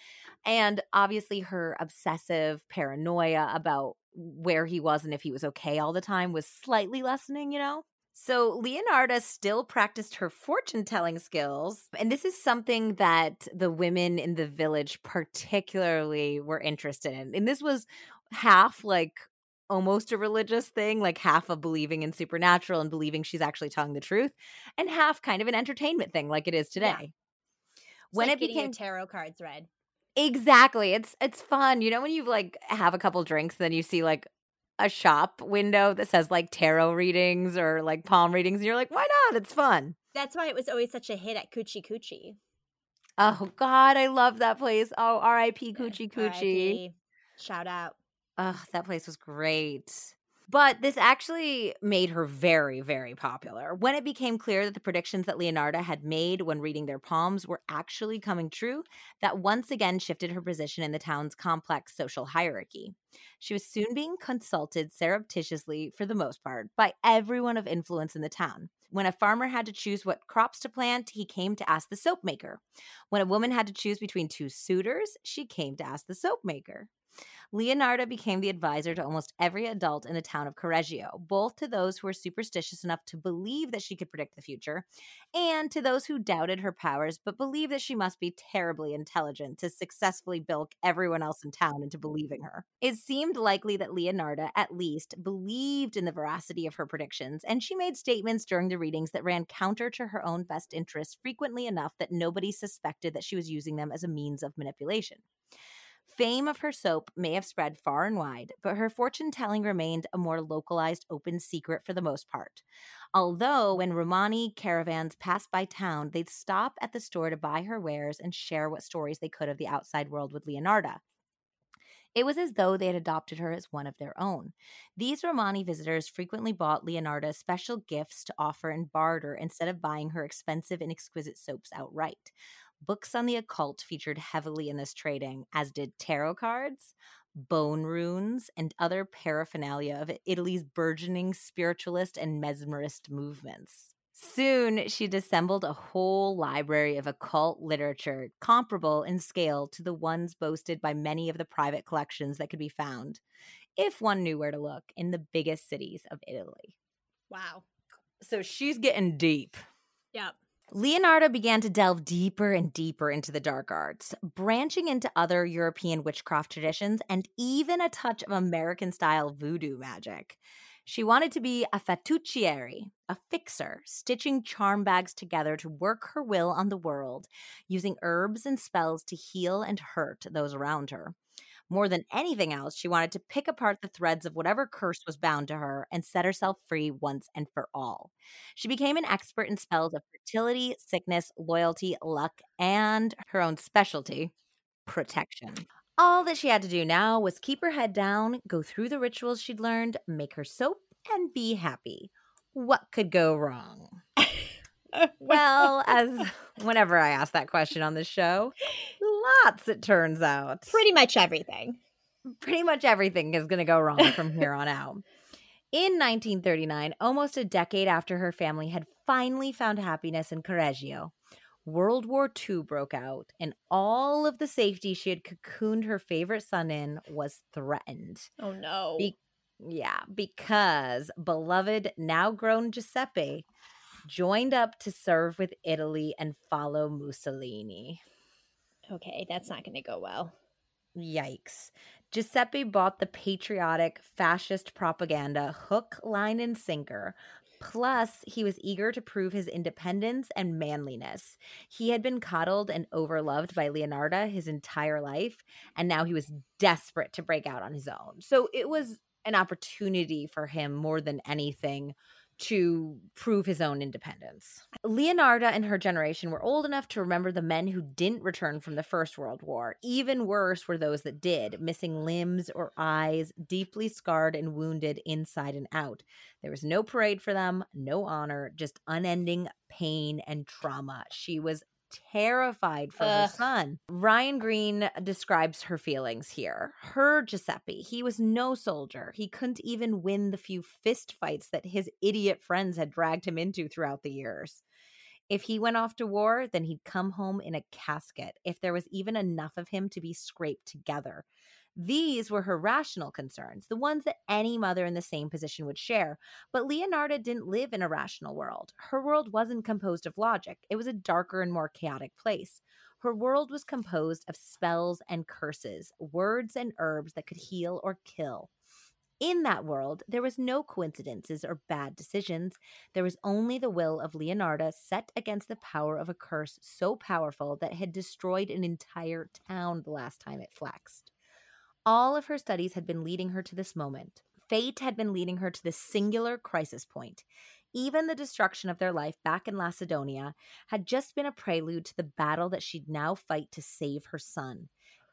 And obviously, her obsessive paranoia about where he was and if he was okay all the time was slightly lessening, you know? So Leonarda still practiced her fortune telling skills. And this is something that the women in the village particularly were interested in. And this was half like almost a religious thing, like half of believing in supernatural and believing she's actually telling the truth, and half kind of an entertainment thing like it is today. Yeah. When like it became tarot cards read. Exactly. It's it's fun. You know when you like have a couple drinks then you see like a shop window that says like tarot readings or like palm readings and you're like, "Why not? It's fun." That's why it was always such a hit at Coochie Coochie. Oh god, I love that place. Oh, R.I.P. Coochie Coochie. Shout out. Oh, that place was great. But this actually made her very, very popular. When it became clear that the predictions that Leonarda had made when reading their palms were actually coming true, that once again shifted her position in the town's complex social hierarchy. She was soon being consulted surreptitiously, for the most part, by everyone of influence in the town. When a farmer had to choose what crops to plant, he came to ask the soap maker. When a woman had to choose between two suitors, she came to ask the soap maker. Leonarda became the advisor to almost every adult in the town of Correggio, both to those who were superstitious enough to believe that she could predict the future, and to those who doubted her powers but believed that she must be terribly intelligent to successfully bilk everyone else in town into believing her. It seemed likely that Leonarda, at least, believed in the veracity of her predictions, and she made statements during the readings that ran counter to her own best interests frequently enough that nobody suspected that she was using them as a means of manipulation. Fame of her soap may have spread far and wide, but her fortune telling remained a more localized, open secret for the most part. Although, when Romani caravans passed by town, they'd stop at the store to buy her wares and share what stories they could of the outside world with Leonarda. It was as though they had adopted her as one of their own. These Romani visitors frequently bought Leonarda special gifts to offer in barter instead of buying her expensive and exquisite soaps outright. Books on the occult featured heavily in this trading, as did tarot cards, bone runes, and other paraphernalia of Italy's burgeoning spiritualist and mesmerist movements. Soon, she'd assembled a whole library of occult literature comparable in scale to the ones boasted by many of the private collections that could be found, if one knew where to look, in the biggest cities of Italy. Wow. So she's getting deep. Yep. Leonarda began to delve deeper and deeper into the dark arts, branching into other European witchcraft traditions and even a touch of American style voodoo magic. She wanted to be a fattucciere, a fixer, stitching charm bags together to work her will on the world, using herbs and spells to heal and hurt those around her. More than anything else, she wanted to pick apart the threads of whatever curse was bound to her and set herself free once and for all. She became an expert in spells of fertility, sickness, loyalty, luck, and her own specialty, protection. All that she had to do now was keep her head down, go through the rituals she'd learned, make her soap, and be happy. What could go wrong? well, as whenever I ask that question on the show, lots, it turns out. Pretty much everything. Pretty much everything is going to go wrong from here on out. In 1939, almost a decade after her family had finally found happiness in Correggio, World War II broke out, and all of the safety she had cocooned her favorite son in was threatened. Oh no. Be- yeah, because beloved, now grown Giuseppe joined up to serve with Italy and follow Mussolini. Okay, that's not going to go well. Yikes. Giuseppe bought the patriotic fascist propaganda hook, line, and sinker. Plus, he was eager to prove his independence and manliness. He had been coddled and overloved by Leonarda his entire life, and now he was desperate to break out on his own. So it was an opportunity for him more than anything to prove his own independence. Leonarda and her generation were old enough to remember the men who didn't return from the First World War. Even worse were those that did, missing limbs or eyes, deeply scarred and wounded inside and out. There was no parade for them, no honor, just unending pain and trauma. She was terrified for Ugh. her son. Ryan Green describes her feelings here. Her Giuseppe, he was no soldier. He couldn't even win the few fist fights that his idiot friends had dragged him into throughout the years. If he went off to war, then he'd come home in a casket, if there was even enough of him to be scraped together. These were her rational concerns, the ones that any mother in the same position would share. But Leonarda didn't live in a rational world. Her world wasn't composed of logic, it was a darker and more chaotic place. Her world was composed of spells and curses, words and herbs that could heal or kill. In that world, there was no coincidences or bad decisions. There was only the will of Leonarda set against the power of a curse so powerful that had destroyed an entire town the last time it flexed. All of her studies had been leading her to this moment. Fate had been leading her to this singular crisis point. Even the destruction of their life back in Lacedonia had just been a prelude to the battle that she'd now fight to save her son.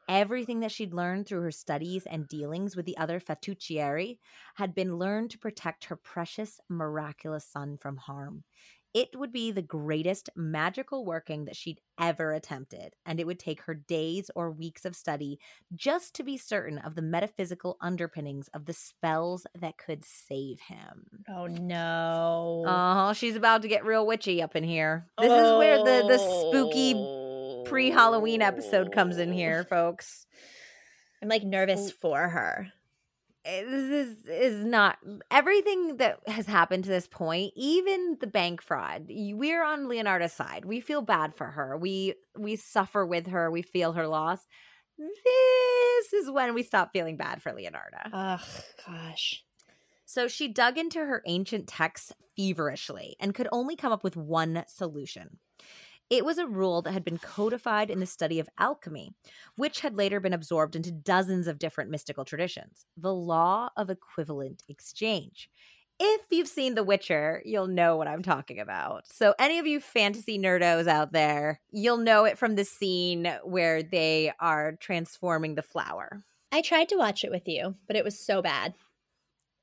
Everything that she'd learned through her studies and dealings with the other Fattuccieri had been learned to protect her precious, miraculous son from harm. It would be the greatest magical working that she'd ever attempted, and it would take her days or weeks of study just to be certain of the metaphysical underpinnings of the spells that could save him. Oh no. Oh, she's about to get real witchy up in here. This is where the the spooky pre-Halloween episode comes in oh. here, folks. I'm like nervous for her. Eh, this is is not everything that has happened to this point even the bank fraud we're on leonarda's side. We feel bad for her. We we suffer with her. We feel her loss. This is when we stop feeling bad for leonarda. Ugh, gosh. so she dug into her ancient texts feverishly and could only come up with one solution it was a rule that had been codified in the study of alchemy, which had later been absorbed into dozens of different mystical traditions the law of equivalent exchange. If you've seen The Witcher, you'll know what I'm talking about. So, any of you fantasy nerdos out there, you'll know it from the scene where they are transforming the flower. I tried to watch it with you, but it was so bad.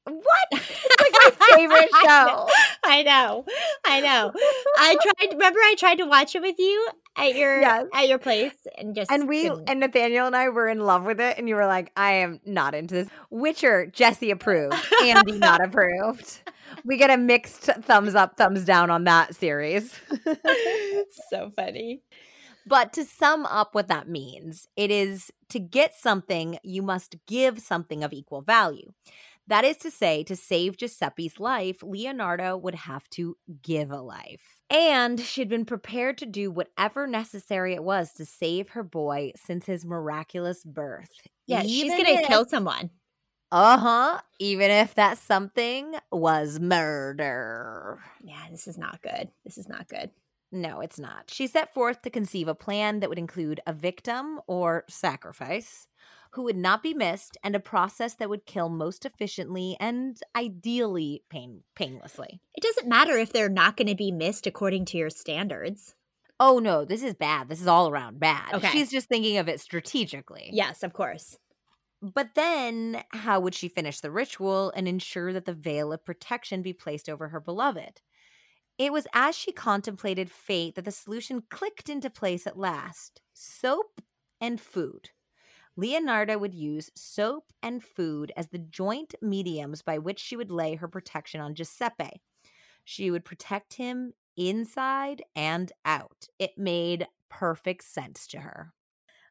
What? It's like my favorite show. I know. I know. I tried remember I tried to watch it with you at your Yes. at your place and just And we couldn't. and Nathaniel and I were in love with it, and you were like, I am not into this. Witcher, Jesse approved, Andy not approved. We get a mixed thumbs up, thumbs down on that series. so funny. But to sum up what that means, it is to get something, you must give something of equal value. That is to say, to save Giuseppe's life, Leonarda would have to give a life. And she'd been prepared to do whatever necessary it was to save her boy since his miraculous birth. Yeah, she's gonna kill someone. Uh huh. Even if that something was murder. Yeah, this is not good. This is not good. No, it's not. She set forth to conceive a plan that would include a victim or sacrifice who would not be missed and a process that would kill most efficiently and ideally pain painlessly. It doesn't matter if they're not going to be missed according to your standards. Oh no, this is bad. This is all around bad. Okay. She's just thinking of it strategically. Yes, of course. But then, how would she finish the ritual and ensure that the veil of protection be placed over her beloved? It was as she contemplated fate that the solution clicked into place at last soap and food. Leonarda would use soap and food as the joint mediums by which she would lay her protection on Giuseppe. She would protect him inside and out. It made perfect sense to her.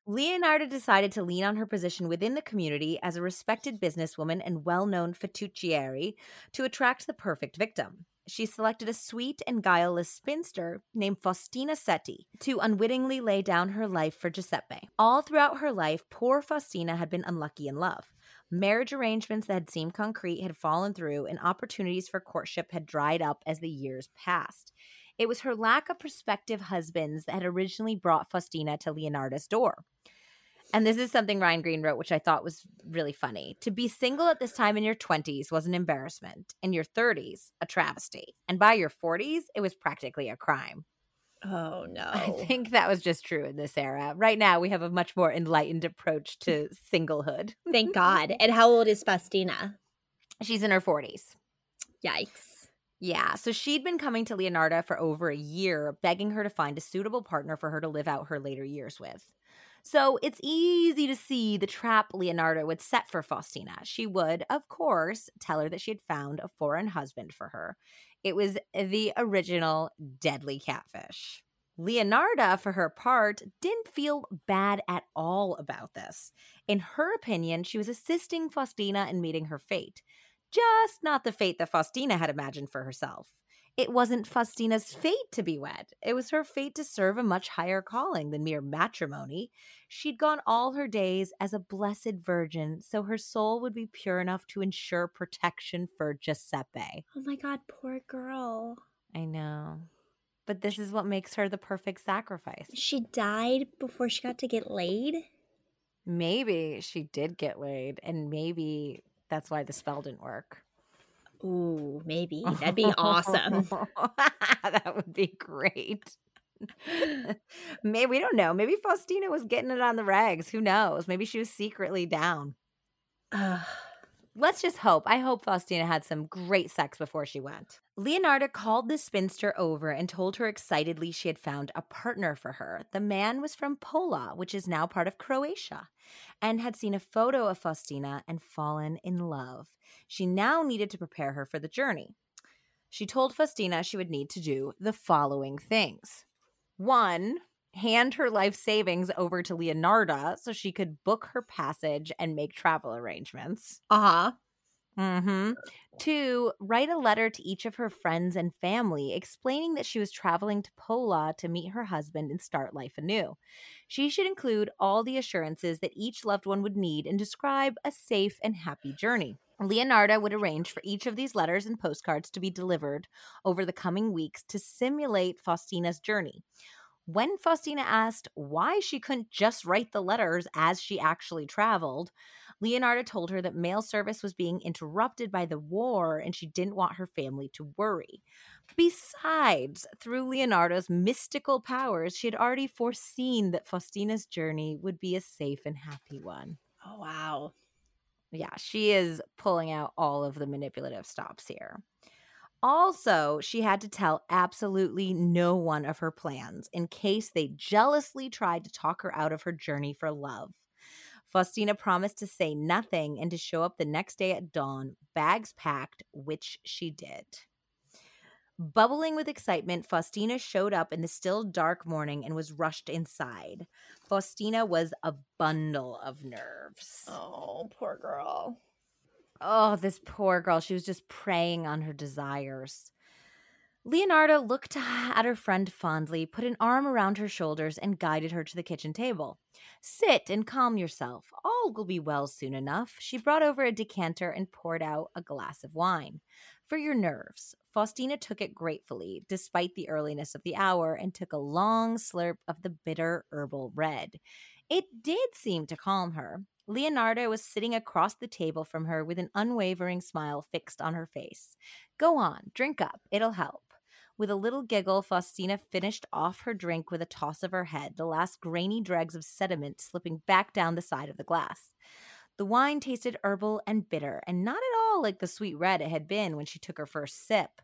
Leonarda decided to lean on her position within the community as a respected businesswoman and well known fattucciere to attract the perfect victim. She selected a sweet and guileless spinster named Faustina Setti to unwittingly lay down her life for Giuseppe. All throughout her life, poor Faustina had been unlucky in love. Marriage arrangements that had seemed concrete had fallen through, and opportunities for courtship had dried up as the years passed. It was her lack of prospective husbands that had originally brought Faustina to Leonarda's door. And this is something Ryan Green wrote, which I thought was really funny. To be single at this time in your 20s was an embarrassment. In your 30s, a travesty. And by your 40s, it was practically a crime. Oh no. I think that was just true in this era. Right now, we have a much more enlightened approach to singlehood. Thank God. And how old is Faustina? She's in her 40s. Yikes. Yeah, so she'd been coming to Leonarda for over a year, begging her to find a suitable partner for her to live out her later years with. So it's easy to see the trap Leonarda would set for Faustina. She would, of course, tell her that she had found a foreign husband for her. It was the original deadly catfish. Leonarda, for her part, didn't feel bad at all about this. In her opinion, she was assisting Faustina in meeting her fate just not the fate that Faustina had imagined for herself. It wasn't Faustina's fate to be wed. It was her fate to serve a much higher calling than mere matrimony. She'd gone all her days as a blessed virgin, so her soul would be pure enough to ensure protection for Giuseppe. Oh my God, poor girl. I know. But this is what makes her the perfect sacrifice. She died before she got to get laid? Maybe she did get laid, and maybe that's why the spell didn't work. Ooh, maybe. That'd be awesome. that would be great. Maybe we don't know. Maybe Faustina was getting it on the regs. Who knows? Maybe she was secretly down. Let's just hope. I hope Faustina had some great sex before she went. Leonarda called the spinster over and told her excitedly she had found a partner for her. The man was from Pola, which is now part of Croatia, and had seen a photo of Faustina and fallen in love. She now needed to prepare her for the journey. She told Faustina she would need to do the following things. One, hand her life savings over to Leonarda so she could book her passage and make travel arrangements. Uh huh. Mm-hmm. Two, write a letter to each of her friends and family explaining that she was traveling to Pola to meet her husband and start life anew. She should include all the assurances that each loved one would need and describe a safe and happy journey. Leonarda would arrange for each of these letters and postcards to be delivered over the coming weeks to simulate Faustina's journey. When Faustina asked why she couldn't just write the letters as she actually traveled, Leonarda told her that mail service was being interrupted by the war and she didn't want her family to worry. Besides, through Leonarda's mystical powers, she had already foreseen that Faustina's journey would be a safe and happy one. Oh, wow. Yeah, she is pulling out all of the manipulative stops here. Also, she had to tell absolutely no one of her plans in case they jealously tried to talk her out of her journey for love. Faustina promised to say nothing and to show up the next day at dawn, bags packed, which she did. Bubbling with excitement, Faustina showed up in the still dark morning and was rushed inside. Faustina was a bundle of nerves. Oh, poor girl. Oh, this poor girl. She was just preying on her desires. Leonarda looked at her friend fondly, put an arm around her shoulders, and guided her to the kitchen table. Sit and calm yourself. All will be well soon enough. She brought over a decanter and poured out a glass of wine. For your nerves. Faustina took it gratefully, despite the earliness of the hour, and took a long slurp of the bitter herbal red. It did seem to calm her. Leonarda was sitting across the table from her with an unwavering smile fixed on her face. Go on, drink up. It'll help. With a little giggle, Faustina finished off her drink with a toss of her head, the last grainy dregs of sediment slipping back down the side of the glass. The wine tasted herbal and bitter, and not at all like the sweet red it had been when she took her first sip.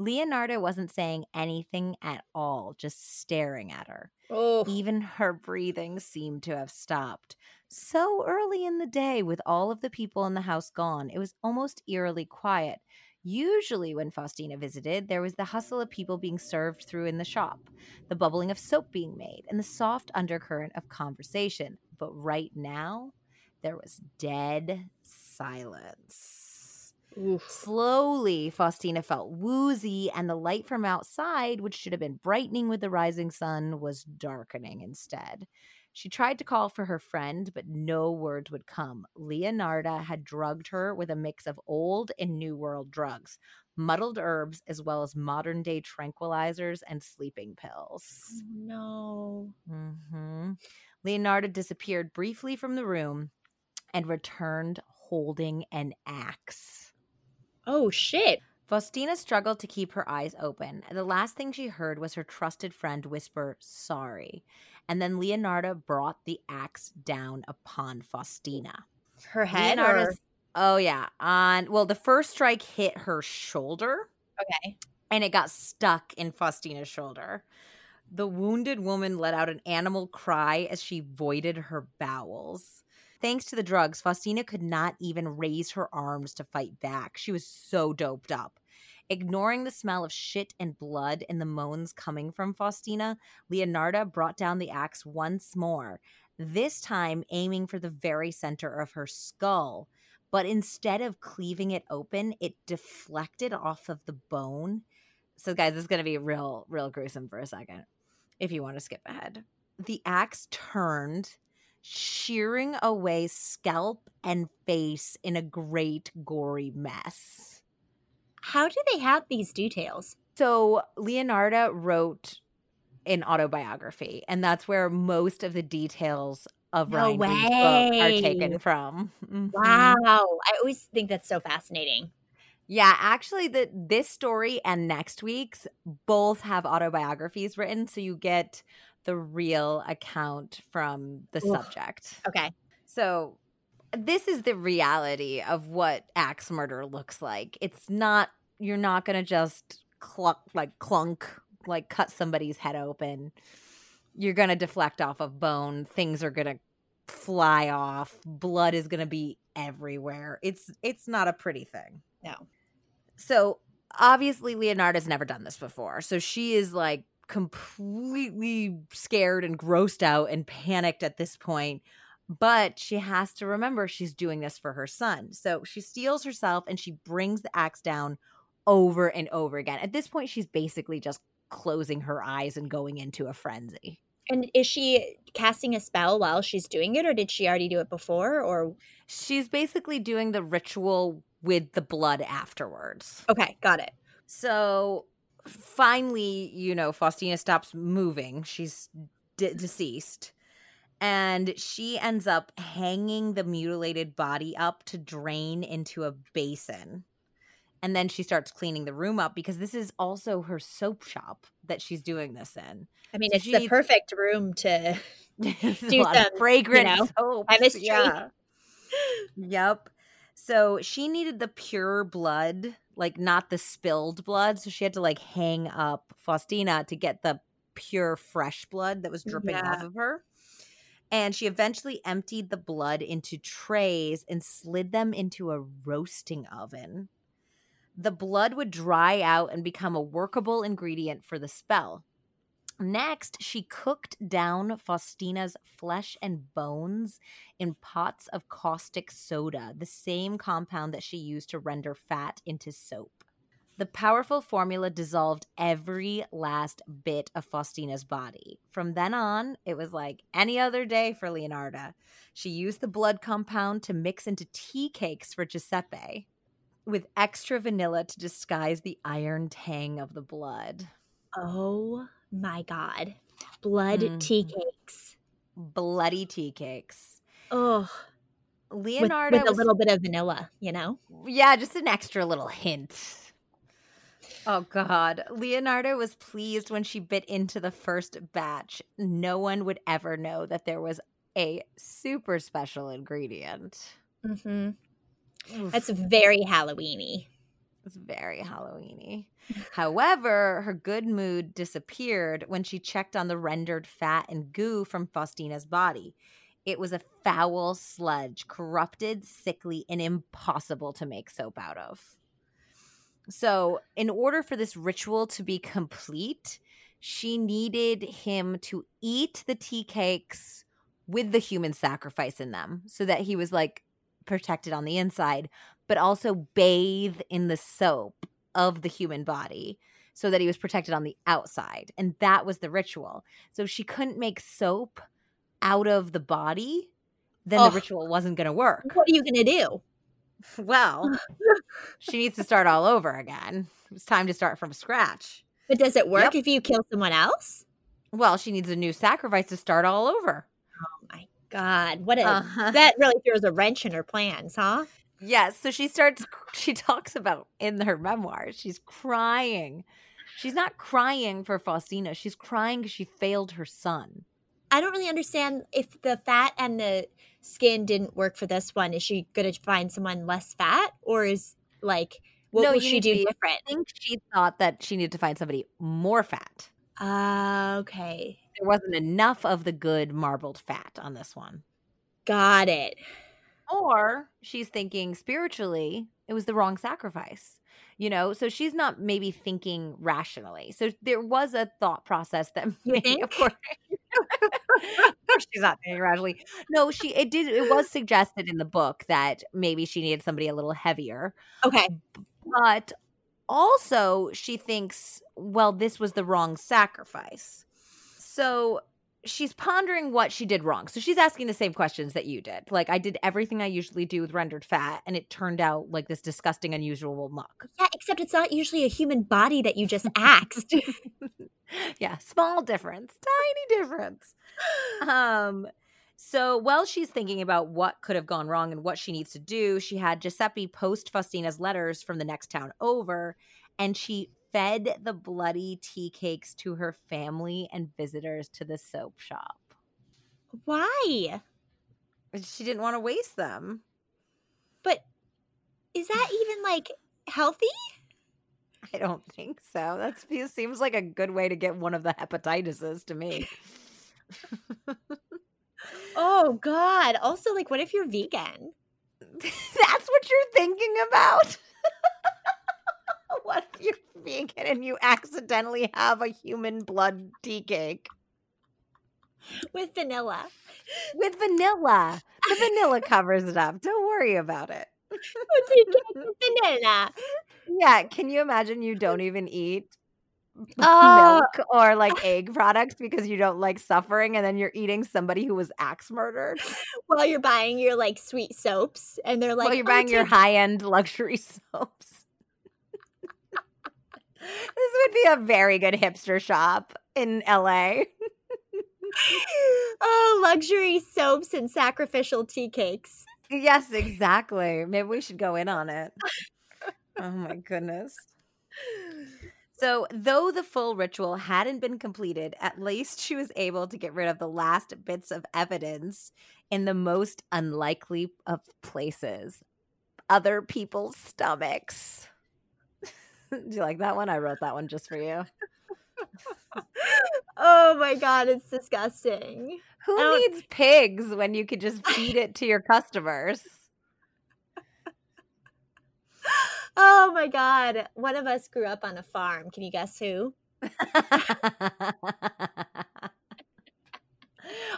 Leonarda wasn't saying anything at all, just staring at her. Oh, Even her breathing seemed to have stopped. So early in the day, with all of the people in the house gone, it was almost eerily quiet. Usually, when Faustina visited, there was the hustle of people being served through in the shop, the bubbling of soap being made, and the soft undercurrent of conversation. But right now, there was dead silence. oof. Slowly, Faustina felt woozy, and the light from outside, which should have been brightening with the rising sun, was darkening instead. She tried to call for her friend, but no words would come. Leonarda had drugged her with a mix of old and new world drugs, muddled herbs, as well as modern day tranquilizers and sleeping pills. No. hmm Leonarda disappeared briefly from the room and returned holding an axe. Oh, shit. Faustina struggled to keep her eyes open. The last thing she heard was her trusted friend whisper, sorry. And then Leonarda brought the axe down upon Faustina. Her head or Oh, yeah. On well, the first strike hit her shoulder okay. and it got stuck in Faustina's shoulder. The wounded woman let out an animal cry as she voided her bowels. Thanks to the drugs, Faustina could not even raise her arms to fight back. She was so doped up. Ignoring the smell of shit and blood and the moans coming from Faustina, Leonarda brought down the axe once more, this time aiming for the very center of her skull. But instead of cleaving it open, it deflected off of the bone. So, guys, this is going to be real, real gruesome for a second if you want to skip ahead. The axe turned, shearing away scalp and face in a great, gory mess. How do they have these details? So, Leonarda wrote an autobiography, and that's where most of the details of No Ryan book are taken from. Mhm. Wow. I always think that's so fascinating. Yeah, actually, the this story and next week's both have autobiographies written, so you get the real account from the Oof. subject. Okay. So, this is the reality of what axe murder looks like. It's not you're not gonna just cluck like clunk like cut somebody's head open. You're gonna deflect off of bone. Things are gonna fly off. Blood is gonna be everywhere. It's it's not a pretty thing. No. So obviously Leonarda's never done this before. So she is like completely scared and grossed out and panicked at this point. But she has to remember she's doing this for her son. So she steels herself and she brings the axe down over and over again. At this point, she's basically just closing her eyes and going into a frenzy. And is she casting a spell while she's doing it, or did she already do it before? Or she's basically doing the ritual with the blood afterwards. Okay, got it. So finally, you know, Faustina stops moving. She's de- deceased. And she ends up hanging the mutilated body up to drain into a basin. And then she starts cleaning the room up because this is also her soap shop that she's doing this in. I mean, so it's the perfect room to do some fragrant you know, soaps. Yeah. yep. So she needed the pure blood, like not the spilled blood. So she had to like hang up Faustina to get the pure fresh blood that was dripping yeah. off of her. And she eventually emptied the blood into trays and slid them into a roasting oven. The blood would dry out and become a workable ingredient for the spell. Next, she cooked down Faustina's flesh and bones in pots of caustic soda, the same compound that she used to render fat into soap. The powerful formula dissolved every last bit of Faustina's body. From then on, it was like any other day for Leonarda. She used the blood compound to mix into tea cakes for Giuseppe with extra vanilla to disguise the iron tang of the blood. Oh my god. Blood mm. tea cakes. Bloody tea cakes. Oh. Leonarda with, with was, a little bit of vanilla, you know? Yeah, just an extra little hint. Oh God. Leonarda was pleased when she bit into the first batch. No one would ever know that there was a super special ingredient. Mm-hmm. That's very Halloweeny. It's very Halloweeny. However, her good mood disappeared when she checked on the rendered fat and goo from Faustina's body. It was a foul sludge, corrupted, sickly, and impossible to make soap out of. So, in order for this ritual to be complete, she needed him to eat the tea cakes with the human sacrifice in them so that he was like protected on the inside, but also bathe in the soap of the human body so that he was protected on the outside. And that was the ritual. So if she couldn't make soap out of the body, then oh. the ritual wasn't going to work. What are you going to do? Well, she needs to start all over again. It's time to start from scratch. But does it work yep. if you kill someone else? Well, she needs a new sacrifice to start all over. God, what a uh-huh. that really throws a wrench in her plans, huh? Yes. So she starts, she talks about in her memoirs, she's crying. She's not crying for Faustina. She's crying because she failed her son. I don't really understand if the fat and the skin didn't work for this one. Is she going to find someone less fat or is like, what no, will she do be, different? I think she thought that she needed to find somebody more fat. Uh, okay. There wasn't enough of the good marbled fat on this one. Got it. Or she's thinking spiritually, it was the wrong sacrifice. You know, so she's not maybe thinking rationally. So there was a thought process that maybe, of course, she's not thinking rationally. No, she it did it was suggested in the book that maybe she needed somebody a little heavier. Okay. But also she thinks, well, this was the wrong sacrifice. So she's pondering what she did wrong. So she's asking the same questions that you did. Like I did everything I usually do with rendered fat and it turned out like this disgusting unusual muck. Yeah, except it's not usually a human body that you just axed. yeah, small difference, tiny difference. Um so while she's thinking about what could have gone wrong and what she needs to do, she had Giuseppe post Faustina's letters from the next town over and she fed the bloody tea cakes to her family and visitors to the soap shop. Why? She didn't want to waste them. But is that even like healthy? I don't think so. That seems like a good way to get one of the hepatitises to me. oh God! Also, like, what if you're vegan? That's what you're thinking about. what if you're vegan and you accidentally have a human blood tea cake with vanilla? With vanilla, the vanilla covers it up. Don't worry about it. vanilla. Yeah, can you imagine you don't even eat uh, milk or like egg products because you don't like suffering and then you're eating somebody who was axe murdered while you're buying your like sweet soaps and they're like while you're oh, buying your high-end luxury soaps this would be a very good hipster shop in LA oh luxury soaps and sacrificial tea cakes. Yes exactly. Maybe we should go in on it. Oh my goodness. So, though the full ritual hadn't been completed, at least she was able to get rid of the last bits of evidence in the most unlikely of places other people's stomachs. Do you like that one? I wrote that one just for you. oh my God, it's disgusting. Who needs pigs when you could just feed it to your customers? Oh my God. One of us grew up on a farm. Can you guess who?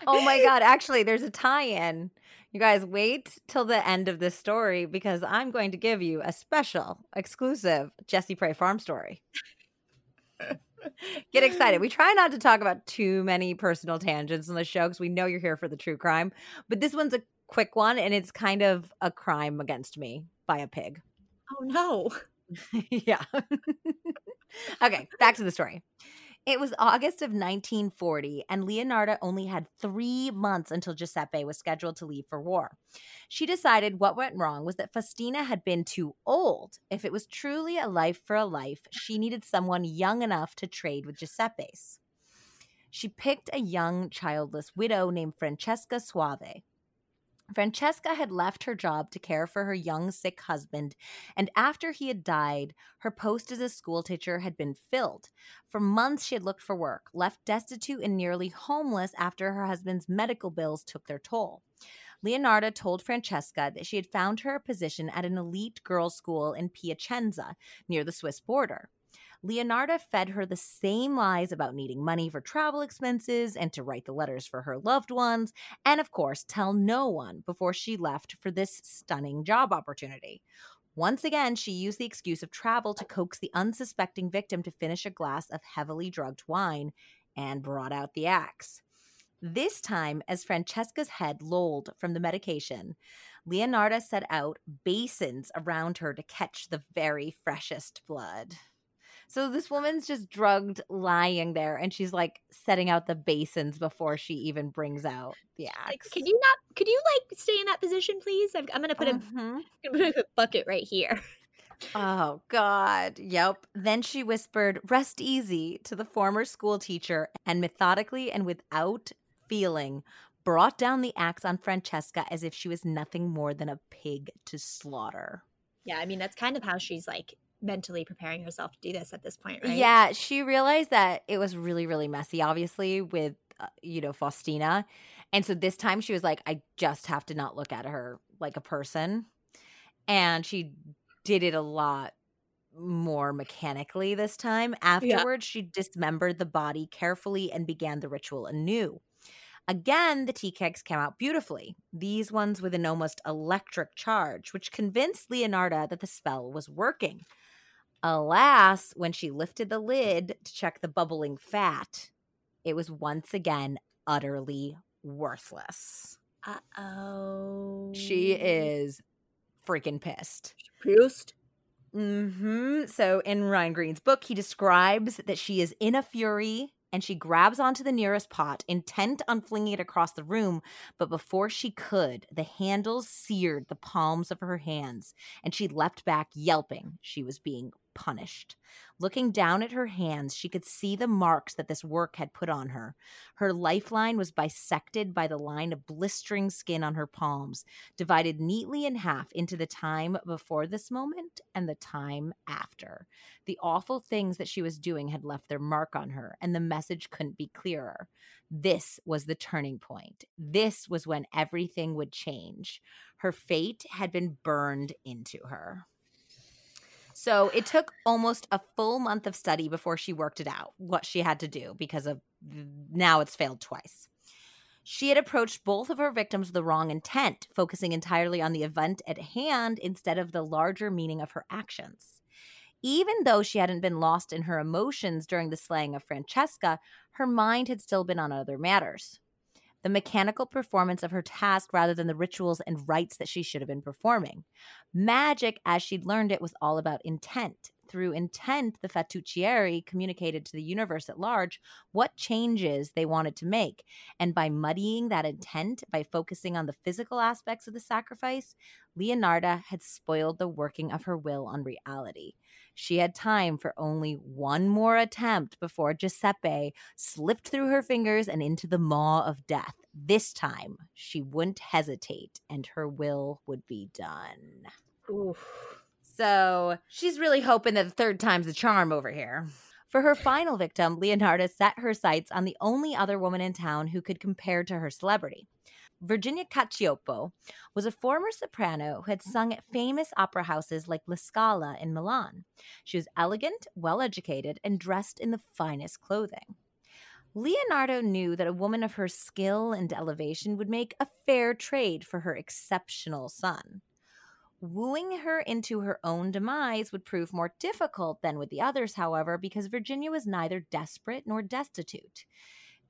oh my God. Actually, there's a tie in. You guys wait till the end of this story because I'm going to give you a special, exclusive Jesse Prey farm story. Get excited. We try not to talk about too many personal tangents on the show because we know you're here for the true crime. But this one's a quick one and it's kind of a crime against me by a pig. Oh no. yeah. okay, back to the story. It was August of 1940, and Leonarda only had three months until Giuseppe was scheduled to leave for war. She decided what went wrong was that Faustina had been too old. If it was truly a life for a life, she needed someone young enough to trade with Giuseppe's. She picked a young, childless widow named Francesca Soave. Francesca had left her job to care for her young sick husband, and after he had died, her post as a schoolteacher had been filled. For months, she had looked for work, left destitute and nearly homeless after her husband's medical bills took their toll. Leonarda told Francesca that she had found her a position at an elite girls' school in Piacenza, near the Swiss border. Leonarda fed her the same lies about needing money for travel expenses and to write the letters for her loved ones, and of course, tell no one before she left for this stunning job opportunity. Once again, she used the excuse of travel to coax the unsuspecting victim to finish a glass of heavily drugged wine and brought out the axe. This time, as Francesca's head lolled from the medication, Leonarda set out basins around her to catch the very freshest blood. So this woman's just drugged lying there and she's like setting out the basins before she even brings out the axe. Like, can you not could you like stay in that position please? I'm, I'm going to put mm-hmm. a I'm going to put a bucket right here. Oh God. Yep. Then she whispered, "Rest easy" to the former school teacher and methodically and without feeling brought down the axe on Francesca as if she was nothing more than a pig to slaughter. Yeah, I mean that's kind of how she's like mentally preparing herself to do this at this point, right? Yeah, she realized that it was really, really messy, obviously, with, uh, you know, Faustina. And so this time she was like, I just have to not look at her like a person. And she did it a lot more mechanically this time. Afterwards, yeah. she dismembered the body carefully and began the ritual anew. Again, the tea came out beautifully, these ones with an almost electric charge, which convinced Leonarda that the spell was working. Alas, when she lifted the lid to check the bubbling fat, it was once again utterly worthless. Uh oh. She is freaking pissed. Pissed? Mm-hmm. So in Ryan Green's book, he describes that she is in a fury and she grabs onto the nearest pot, intent on flinging it across the room. But before she could, the handles seared the palms of her hands, and she leapt back, yelping. She was being punished. Looking down at her hands, she could see the marks that this work had put on her. Her lifeline was bisected by the line of blistering skin on her palms, divided neatly in half into the time before this moment and the time after. The awful things that she was doing had left their mark on her, and the message couldn't be clearer. This was the turning point. This was when everything would change. Her fate had been burned into her. So it took almost a full month of study before she worked it out, what she had to do, because of now it's failed twice. She had approached both of her victims with the wrong intent, focusing entirely on the event at hand instead of the larger meaning of her actions. Even though she hadn't been lost in her emotions during the slaying of Francesca, her mind had still been on other matters the mechanical performance of her task rather than the rituals and rites that she should have been performing. Magic, as she'd learned it, was all about intent. Through intent, the Fattuccieri communicated to the universe at large what changes they wanted to make. And by muddying that intent, by focusing on the physical aspects of the sacrifice, Leonarda had spoiled the working of her will on reality. She had time for only one more attempt before Giuseppe slipped through her fingers and into the maw of death. This time, she wouldn't hesitate and her will would be done. Oof. So she's really hoping that the third time's the charm over here. For her final victim, Leonarda set her sights on the only other woman in town who could compare to her celebrity. Virginia Cacioppo was a former soprano who had sung at famous opera houses like La Scala in Milan. She was elegant, well educated, and dressed in the finest clothing. Leonarda knew that a woman of her skill and elevation would make a fair trade for her exceptional son. Wooing her into her own demise would prove more difficult than with the others, however, because Virginia was neither desperate nor destitute.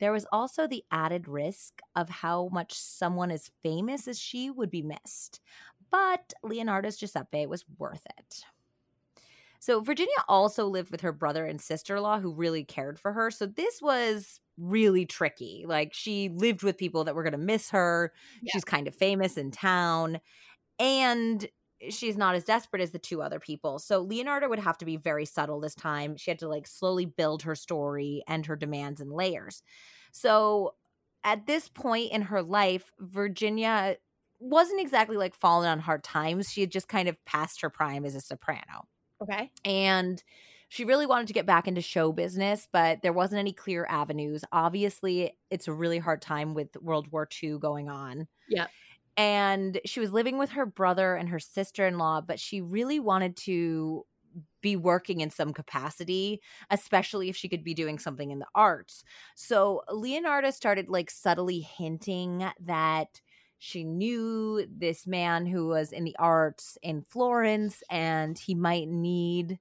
There was also the added risk of how much someone as famous as she would be missed. But Leonarda's Giuseppe was worth it. So Virginia also lived with her brother and sister-in-law who really cared for her. So this was really tricky. Like she lived with people that were going to miss her. Yeah. She's kind of famous in town and she's not as desperate as the two other people. So Leonarda would have to be very subtle this time. She had to like slowly build her story and her demands in layers. So at this point in her life, Virginia wasn't exactly like falling on hard times. She had just kind of passed her prime as a soprano. Okay. And she really wanted to get back into show business, but there wasn't any clear avenues. Obviously, it's a really hard time with World War II going on. Yeah and she was living with her brother and her sister-in-law but she really wanted to be working in some capacity especially if she could be doing something in the arts. So Leonarda started like subtly hinting that she knew this man who was in the arts in florence and he might need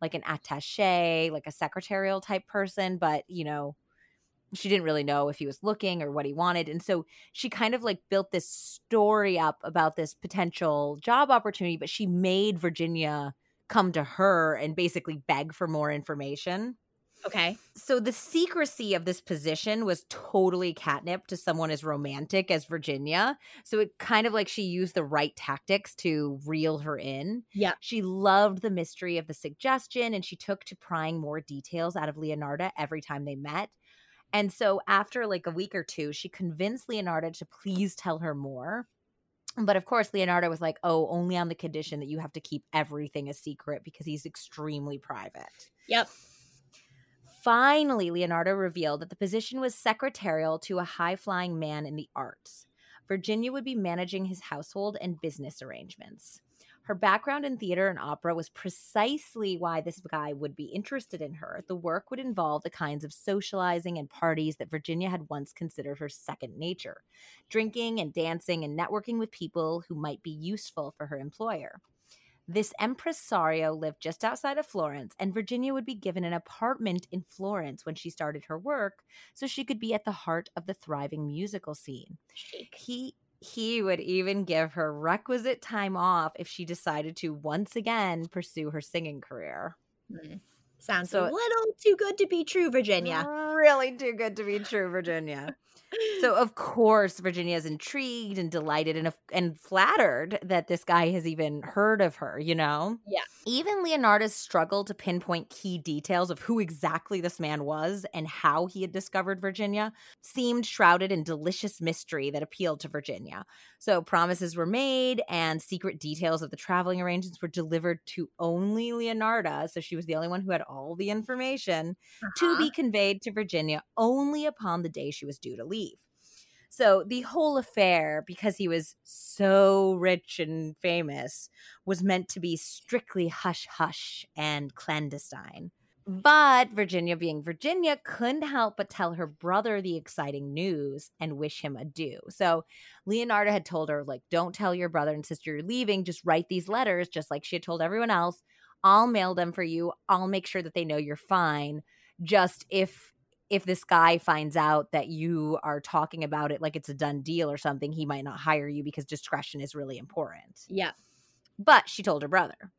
like an attache like a secretarial type person but you know she didn't really know if he was looking or what he wanted. And so she kind of like built this story up about this potential job opportunity, but she made Virginia come to her and basically beg for more information. Okay. So the secrecy of this position was totally catnip to someone as romantic as Virginia. So it kind of like she used the right tactics to reel her in. Yeah. She loved the mystery of the suggestion and she took to prying more details out of Leonarda every time they met. And so after like a week or two, she convinced Leonarda to please tell her more. But of course, Leonarda was like, oh, only on the condition that you have to keep everything a secret because he's extremely private. Yep. Finally, Leonarda revealed that the position was secretarial to a high flying man in the arts. Virginia would be managing his household and business arrangements. Her background in theater and opera was precisely why this guy would be interested in her. The work would involve the kinds of socializing and parties that Virginia had once considered her second nature drinking and dancing and networking with people who might be useful for her employer. This impresario lived just outside of Florence, and Virginia would be given an apartment in Florence when she started her work so she could be at the heart of the thriving musical scene. He he would even give her requisite time off if she decided to once again pursue her singing career. Mm. Sounds so, a little too good to be true, Virginia. Really too good to be true, Virginia. So of course Virginia is intrigued and delighted and and flattered that this guy has even heard of her, you know? Yeah. Even Leonarda's struggle to pinpoint key details of who exactly this man was and how he had discovered Virginia seemed shrouded in delicious mystery that appealed to Virginia. So promises were made and secret details of the traveling arrangements were delivered to only Leonarda. So she was the only one who had all the information uh-huh. to be conveyed to Virginia only upon the day she was due to leave. So the whole affair, because he was so rich and famous, was meant to be strictly hush hush and clandestine. But Virginia, being Virginia, couldn't help but tell her brother the exciting news and wish him adieu. So Leonarda had told her, like, don't tell your brother and sister you're leaving. Just write these letters, just like she had told everyone else. I'll mail them for you. I'll make sure that they know you're fine. Just if if this guy finds out that you are talking about it like it's a done deal or something, he might not hire you because discretion is really important. Yeah. But she told her brother.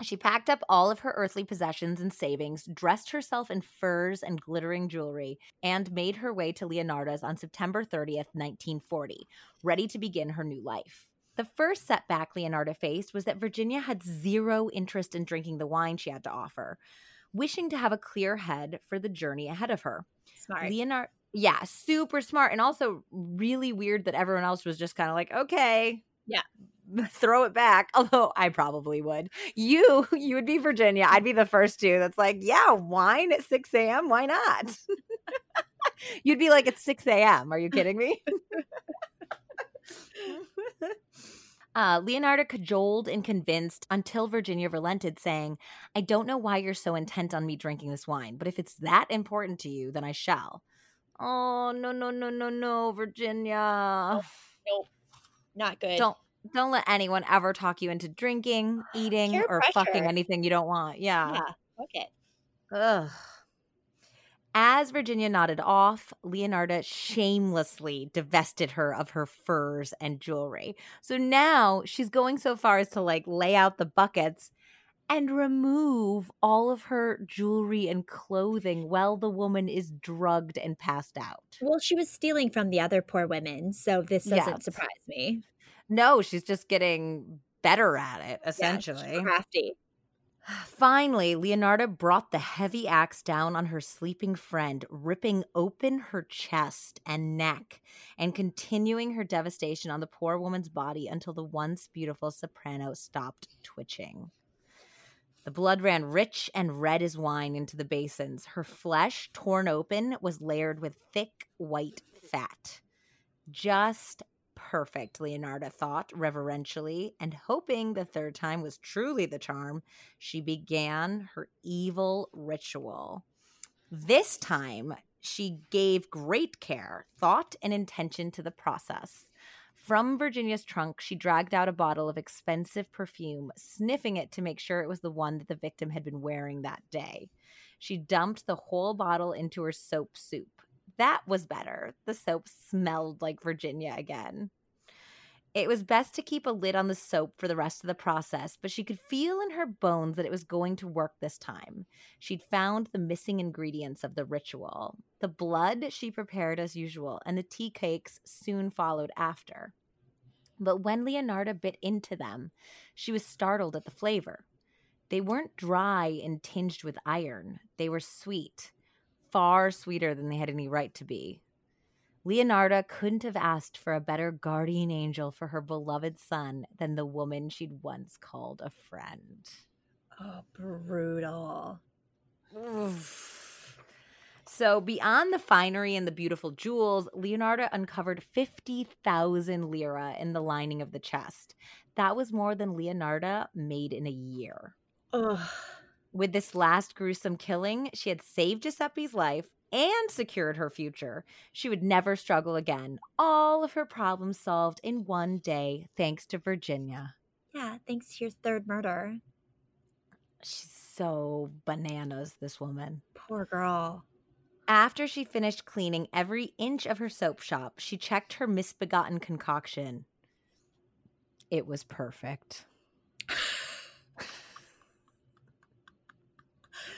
She packed up all of her earthly possessions and savings, dressed herself in furs and glittering jewelry, and made her way to Leonarda's on September 30th, 1940, ready to begin her new life. The first setback Leonarda faced was that Virginia had zero interest in drinking the wine she had to offer wishing to have a clear head for the journey ahead of her. Smart. Leonarda, yeah, super smart. And also really weird that everyone else was just kind of like, okay. Yeah. Throw it back. Although I probably would. You, you would be Virginia. I'd be the first two that's like, yeah, wine at 6 a.m. Why not? You'd be like, it's 6 a.m. Are you kidding me? Uh, Leonarda cajoled and convinced until Virginia relented, saying, I don't know why you're so intent on me drinking this wine, but if it's that important to you, then I shall. Oh, no, no, no, no, no, Virginia. Oh, nope. Not good. Don't don't let anyone ever talk you into drinking, eating, Peer or pressure. fucking anything you don't want. Yeah. Yeah. Okay. Ugh. As Virginia nodded off, Leonarda shamelessly divested her of her furs and jewelry. So now she's going so far as to like lay out the buckets and remove all of her jewelry and clothing while the woman is drugged and passed out. Well, she was stealing from the other poor women, so this doesn't yes. surprise me. No, she's just getting better at it, essentially. Yeah, crafty. Finally, Leonarda brought the heavy axe down on her sleeping friend, ripping open her chest and neck and continuing her devastation on the poor woman's body until the once beautiful soprano stopped twitching. The blood ran rich and red as wine into the basins. Her flesh, torn open, was layered with thick white fat. Just perfect, Leonarda thought reverentially, and hoping the third time was truly the charm, she began her evil ritual. This time, she gave great care, thought, and intention to the process. From Virginia's trunk, she dragged out a bottle of expensive perfume, sniffing it to make sure it was the one that the victim had been wearing that day. She dumped the whole bottle into her soap soup, that was better. The soap smelled like Virginia again. It was best to keep a lid on the soap for the rest of the process, but she could feel in her bones that it was going to work this time. She'd found the missing ingredients of the ritual. The blood she prepared as usual, and the tea cakes soon followed after. But when Leonarda bit into them, she was startled at the flavor. They weren't dry and tinged with iron, they were sweet far sweeter than they had any right to be. Leonarda couldn't have asked for a better guardian angel for her beloved son than the woman she'd once called a friend. Oh, brutal. So, beyond the finery and the beautiful jewels, Leonarda uncovered 50,000 lira in the lining of the chest. That was more than Leonarda made in a year. Ugh. With this last gruesome killing, she had saved Giuseppe's life and secured her future. She would never struggle again. All of her problems solved in one day, thanks to Virginia. Yeah, thanks to your third murder. She's so bananas, this woman. Poor girl. After she finished cleaning every inch of her soap shop, she checked her misbegotten concoction. It was perfect.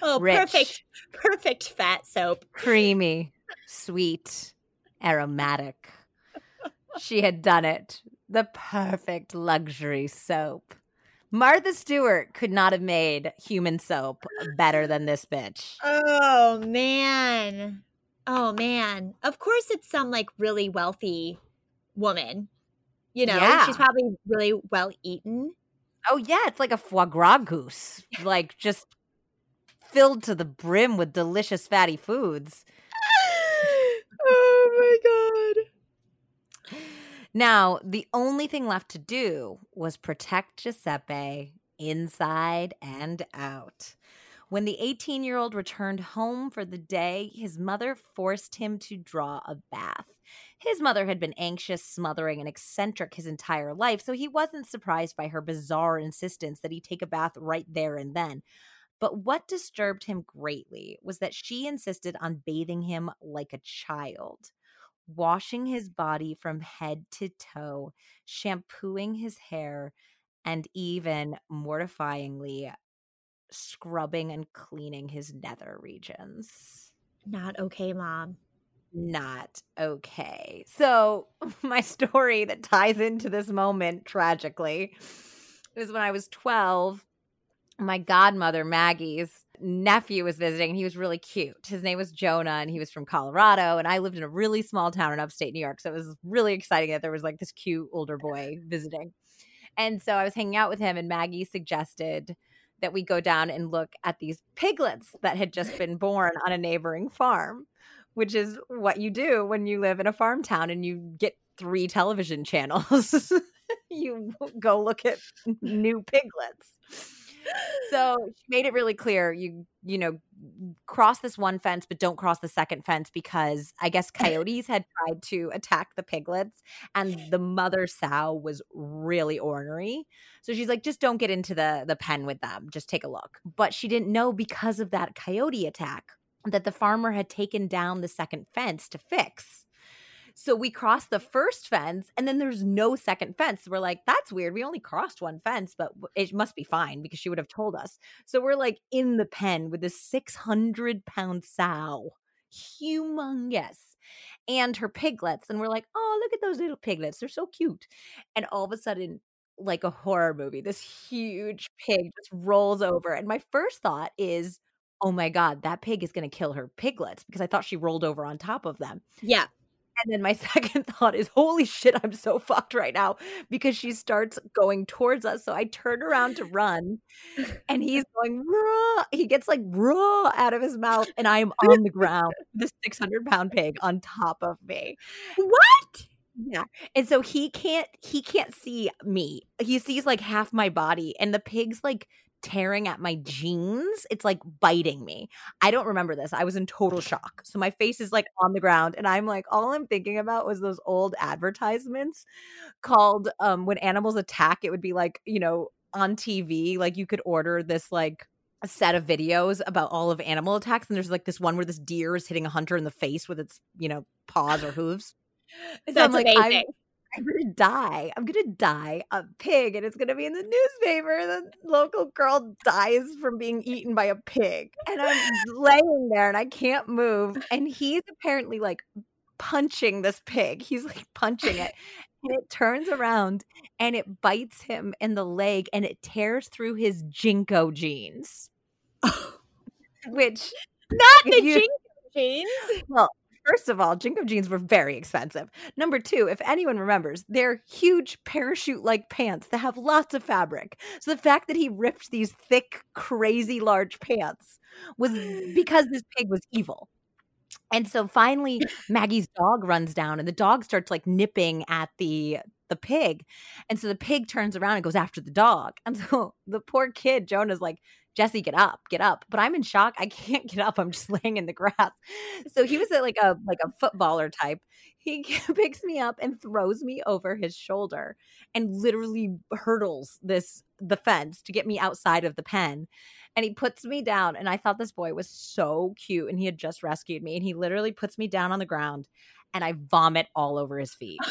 Oh, Rich, perfect, perfect fat soap. Creamy, sweet, aromatic. She had done it. The perfect luxury soap. Martha Stewart could not have made human soap better than this bitch. Oh man. Oh man. Of course it's some like really wealthy woman. You know, Yeah. she's probably really well eaten. Oh yeah, it's like a foie gras goose, like just filled to the brim with delicious fatty foods. oh my god. Now, the only thing left to do was protect Giuseppe inside and out. When the 18 year old returned home for the day, his mother forced him to draw a bath. His mother had been anxious, smothering, and eccentric his entire life, so he wasn't surprised by her bizarre insistence that he take a bath right there and then. But what disturbed him greatly was that she insisted on bathing him like a child washing his body from head to toe, shampooing his hair, and even mortifyingly scrubbing and cleaning his nether regions. Not okay, mom. Not okay. So, my story that ties into this moment tragically is when I was 12, my godmother, Maggie's nephew was visiting and he was really cute. His name was Jonah and he was from Colorado and I lived in a really small town in upstate New York. So it was really exciting that there was like this cute older boy visiting. And so I was hanging out with him and Maggie suggested that we go down and look at these piglets that had just been born on a neighboring farm, which is what you do when you live in a farm town and you get three television channels. you go look at new piglets so she made it really clear you you know cross this one fence but don't cross the second fence because i guess coyotes had tried to attack the piglets and the mother sow was really ornery. So she's like just don't get into the the pen with them. Just take a look. But she didn't know because of that coyote attack that the farmer had taken down the second fence to fix so we crossed the first fence and then there's no second fence. We're like, that's weird. We only crossed one fence, but it must be fine because she would have told us. So we're like in the pen with this 600 pound sow, humongous, and her piglets. And we're like, oh, look at those little piglets. They're so cute. And all of a sudden, like a horror movie, this huge pig just rolls over. And my first thought is, oh my God, that pig is going to kill her piglets because I thought she rolled over on top of them. Yeah. And then my second thought is, holy shit, I'm so fucked right now because she starts going towards us. So I turn around to run and he's going, raw. He gets like raw out of his mouth and I am on the ground, the 600 pound pig on top of me. What? Yeah. And so he can't, he can't see me. He sees like half my body and the pig's like tearing at my jeans. It's like biting me. I don't remember this. I was in total shock. So my face is like on the ground and I'm like all I'm thinking about was those old advertisements called um when animals attack it would be like, you know, on TV like you could order this like a set of videos about all of animal attacks and there's like this one where this deer is hitting a hunter in the face with its, you know, paws or hooves. So That's I'm like, amazing. I'm- gonna die. I'm gonna die a pig, and it's gonna be in the newspaper. The local girl dies from being eaten by a pig, and I'm laying there and I can't move. And he's apparently like punching this pig. He's like punching it, and it turns around and it bites him in the leg, and it tears through his JNCO jeans. Which Not the you- jingle jeans. well, first of all, JNCO jeans were very expensive. Number two, if anyone remembers, they're huge parachute like pants that have lots of fabric. So the fact that he ripped these thick, crazy large pants was because this pig was evil. And so finally Maggie's dog runs down and the dog starts like nipping at the the pig. And so the pig turns around and goes after the dog. And so the poor kid, Jonah's like, Jessie, get up, get up. But I'm in shock. I can't get up. I'm just laying in the grass. So he was a, like a like a footballer type. He picks me up and throws me over his shoulder and literally hurdles this the fence to get me outside of the pen. And he puts me down. And I thought this boy was so cute. And he had just rescued me. And he literally puts me down on the ground and I vomit all over his feet.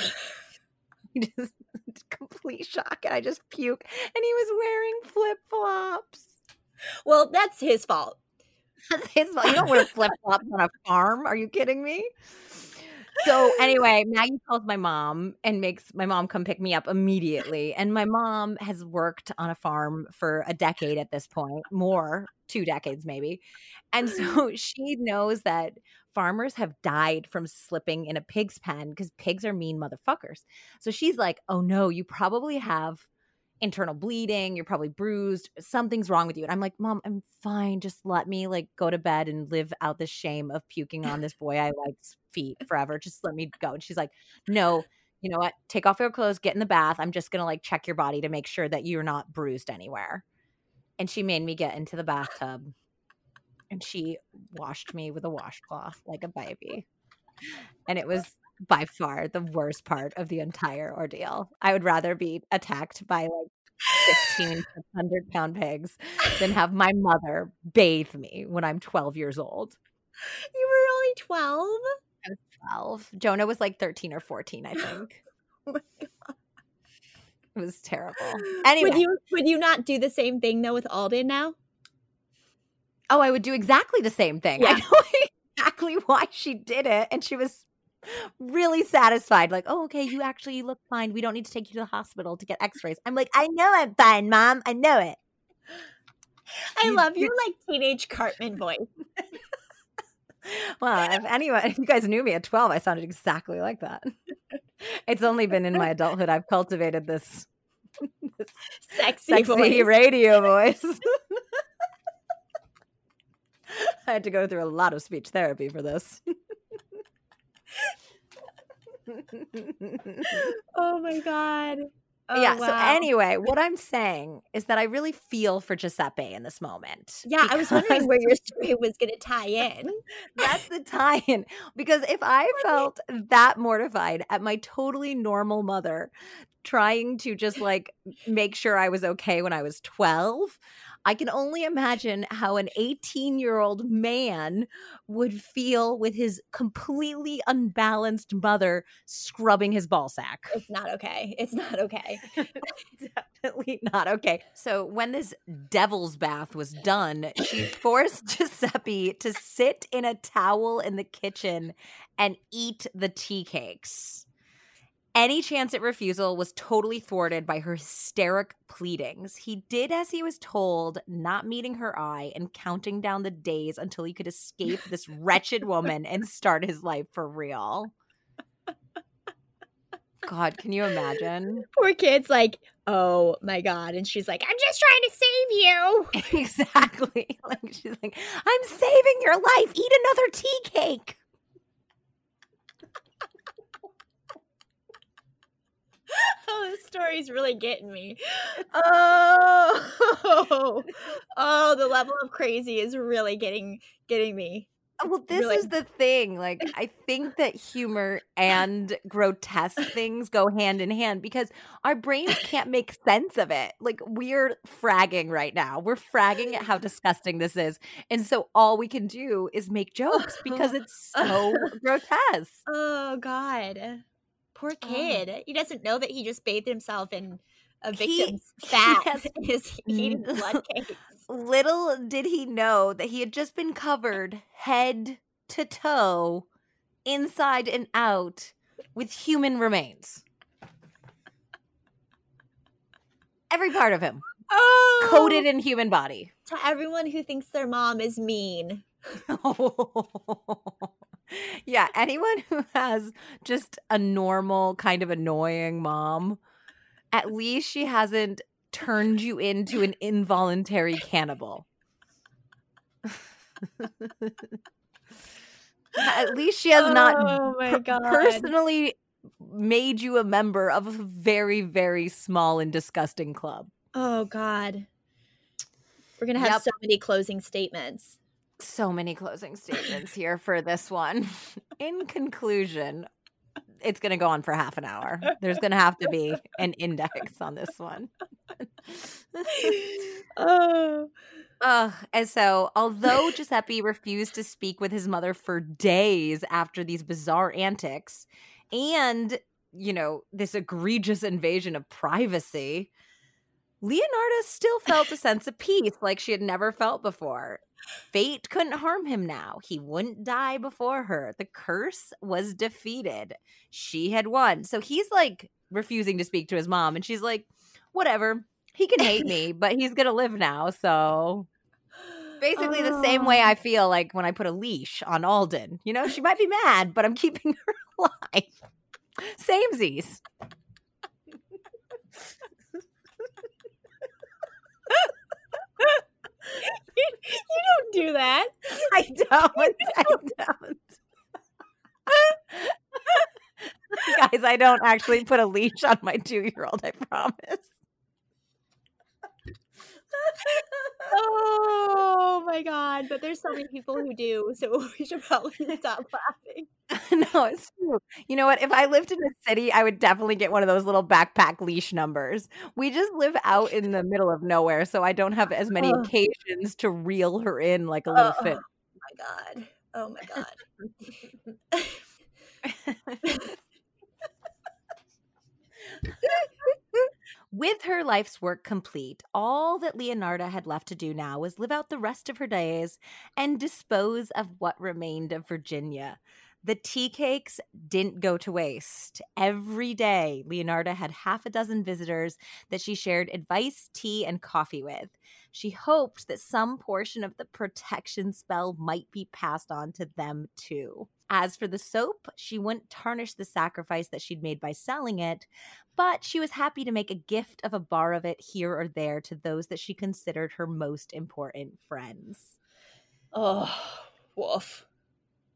He just complete shock. And I just puke. And he was wearing flip flops. Well, that's his fault. That's his fault. You don't wear flip flops on a farm. Are you kidding me? so anyway, Maggie calls my mom and makes my mom come pick me up immediately. And my mom has worked on a farm for a decade at this point, more, two decades maybe. And so she knows that farmers have died from slipping in a pig's pen because pigs are mean motherfuckers. So she's like, "Oh no, you probably have internal bleeding, you're probably bruised, something's wrong with you. And I'm like, Mom, I'm fine. Just let me like go to bed and live out the shame of puking on this boy I like's feet forever. Just let me go. And she's like, No, you know what? Take off your clothes, get in the bath. I'm just gonna like check your body to make sure that you're not bruised anywhere. And she made me get into the bathtub and she washed me with a washcloth like a baby. And it was by far the worst part of the entire ordeal. I would rather be attacked by like 15 100 pound pigs than have my mother bathe me when I'm 12 years old. You were only 12? I was 12. Jonah was like 13 or 14, I think. oh it was terrible. Anyway. Would you, would you not do the same thing though with Alden now? Oh, I would do exactly the same thing. Yeah. I know exactly why she did it. And she was really satisfied. Like, oh, okay, you actually look fine. We don't need to take you to the hospital to get x rays. I'm like, I know I'm fine, mom. I know it. I love your like teenage Cartman voice. well, if anyone, if you guys knew me at 12, I sounded exactly like that. It's only been in my adulthood I've cultivated this, this sexy, sexy voice. radio voice. I had to go through a lot of speech therapy for this. oh my god. Oh, yeah. wow. So anyway, what I'm saying is that I really feel for Giuseppe in this moment. Yeah, I was wondering where your story was going to tie in. That's the tie-in because if I felt that mortified at my totally normal mother trying to just like make sure I was okay when I was 12, I can only imagine how an 18 year old man would feel with his completely unbalanced mother scrubbing his ball sack. It's not okay. It's not okay. Definitely not okay. So, when this devil's bath was done, she forced Giuseppe to sit in a towel in the kitchen and eat the tea cakes. Any chance at refusal was totally thwarted by her hysteric pleadings. He did as he was told, not meeting her eye and counting down the days until he could escape this wretched woman and start his life for real. God, can you imagine? Poor kid's like, oh my God. And she's like, I'm just trying to save you. exactly. Like she's like, I'm saving your life. Eat another tea cake. oh, this story's really getting me. Oh, oh, the level of crazy is really getting getting me. Uh, well, this really. is the thing. Like, I think that humor and grotesque things go hand in hand because our brains can't make sense of it. Like, we're fragging right now. We're fragging at how disgusting this is. And so all we can do is make jokes because it's so grotesque. Oh, God. Poor oh. kid. Oh. He doesn't know that he just bathed himself in a victim's he, fat. He is eating blood cakes. Little did he know that he had just been covered head to toe, inside and out, with human remains. Every part of him. Oh, coated in human body. To everyone who thinks their mom is mean. Oh. Yeah, anyone who has just a normal kind of annoying mom, at least she hasn't turned you into an involuntary cannibal. at least she has oh not per- personally made you a member of a very very small and disgusting club. Oh god. We're going to have yep. so many closing statements so many closing statements here for this one. In conclusion, it's going to go on for half an hour. There's going to have to be an index on this one. oh. Uh, and so, although Giuseppe refused to speak with his mother for days after these bizarre antics and, you know, this egregious invasion of privacy, Leonarda still felt a sense of peace like she had never felt before. Fate couldn't harm him now. He wouldn't die before her. The curse was defeated. She had won. So he's like refusing to speak to his mom. And she's like, whatever. He can hate me, but he's going to live now. So basically the same way oh. I feel like when I put a leash on Alden. You know, she might be mad, but I'm keeping her alive. Samesies. You, you don't do that. I don't. I don't. Guys, I don't actually put a leash on my two year old, I promise. Oh my god! But there's so many people who do, so we should probably stop laughing. no, it's true. You know what? If I lived in a city, I would definitely get one of those little backpack leash numbers. We just live out in the middle of nowhere, so I don't have as many occasions to reel her in like a little oh, fit. Oh my god! Oh my god! With her life's work complete, all that Leonarda had left to do now was live out the rest of her days and dispose of what remained of Virginia. The tea cakes didn't go to waste. Every day, Leonarda had half a dozen visitors that she shared advice, tea, and coffee with. She hoped that some portion of the protection spell might be passed on to them too. As for the soap, she wouldn't tarnish the sacrifice that she'd made by selling it, but she was happy to make a gift of a bar of it here or there to those that she considered her most important friends. Oh, woof.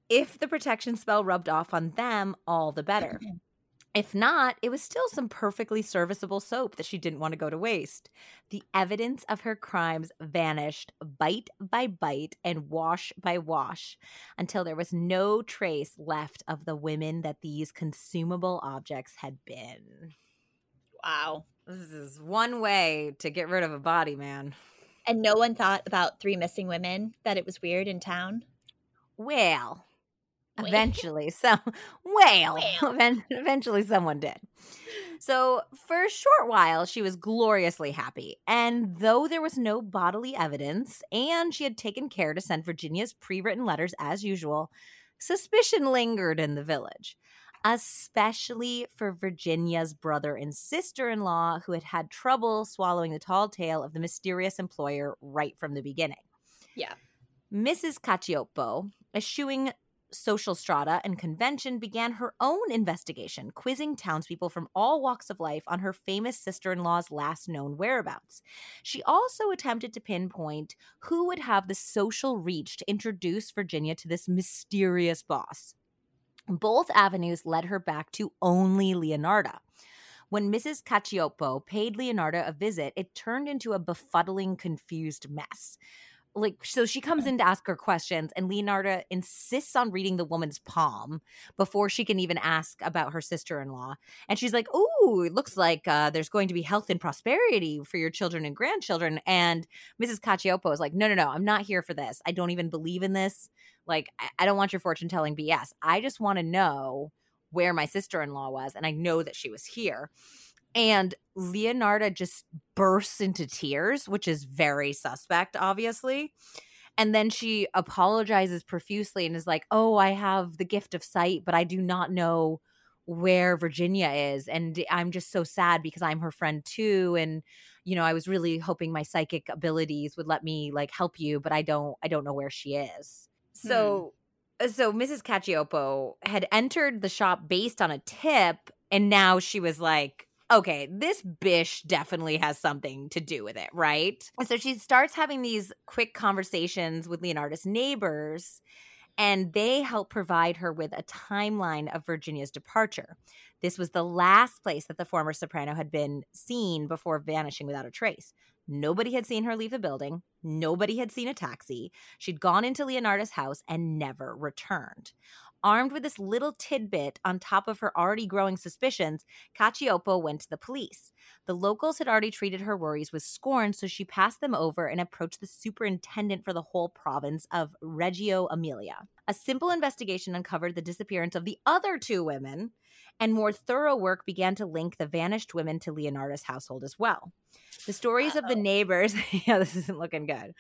If the protection spell rubbed off on them, all the better. If not, it was still some perfectly serviceable soap that she didn't want to go to waste. The evidence of her crimes vanished bite by bite and wash by wash until there was no trace left of the women that these consumable objects had been. Wow. This is one way to get rid of a body, man. And no one thought about three missing women, that it was weird in town? Well, Eventually, so well, eventually someone did. So, for a short while, she was gloriously happy. And though there was no bodily evidence and she had taken care to send Virginia's pre written letters as usual, suspicion lingered in the village, especially for Virginia's brother and sister in law who had had trouble swallowing the tall tale of the mysterious employer right from the beginning. Yeah. Mrs. Cacioppo, eschewing social strata and convention, began her own investigation, quizzing townspeople from all walks of life on her famous sister in law's last known whereabouts. She also attempted to pinpoint who would have the social reach to introduce Virginia to this mysterious boss. Both avenues led her back to only Leonarda. When Mrs. Cacioppo paid Leonarda a visit, it turned into a befuddling, confused mess like so she comes in to ask her questions and leonarda insists on reading the woman's palm before she can even ask about her sister-in-law and she's like oh it looks like uh, there's going to be health and prosperity for your children and grandchildren and mrs cacioppo is like no no no i'm not here for this. I don't even believe in this. Like i, I don't want your fortune telling bs i just want to know where my sister-in-law was and i know that she was here and Leonarda just bursts into tears, which is very suspect, obviously. And then she apologizes profusely and is like, Oh, I have the gift of sight, but I do not know where Virginia is. And I'm just so sad because I'm her friend too. And, you know, I was really hoping my psychic abilities would let me like help you, but I don't, I don't know where she is. So, hmm. so Mrs. Cacioppo had entered the shop based on a tip. And now she was like, okay, this bish definitely has something to do with it, right? And so she starts having these quick conversations with Leonarda's neighbors, and they help provide her with a timeline of Virginia's departure. This was the last place that the former soprano had been seen before vanishing without a trace. Nobody had seen her leave the building. Nobody had seen a taxi. She'd gone into Leonarda's house and never returned. Armed with this little tidbit on top of her already growing suspicions, Cacioppo went to the police. The locals had already treated her worries with scorn, so she passed them over and approached the superintendent for the whole province of Reggio Emilia. A simple investigation uncovered the disappearance of the other two women, and more thorough work began to link the vanished women to Leonarda's household as well. The stories of the neighbors, yeah, this isn't looking good,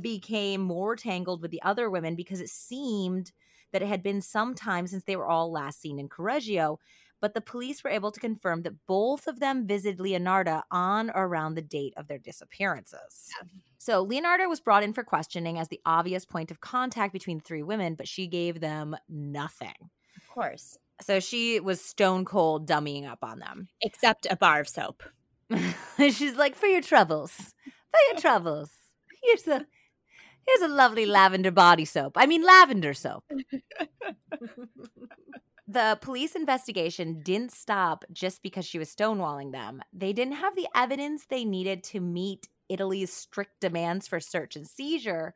became more tangled with the other women because it seemed that it had been some time since they were all last seen in Correggio, but the police were able to confirm that both of them visited Leonarda on or around the date of their disappearances. Yeah. So Leonarda was brought in for questioning as the obvious point of contact between the three women, but she gave them nothing. Of course. So she was stone cold dummying up on them. Except a bar of soap. She's like, for your troubles. For your troubles. Here's a here's a lovely lavender body soap. I mean lavender soap. the police investigation didn't stop just because she was stonewalling them. They didn't have the evidence they needed to meet Italy's strict demands for search and seizure,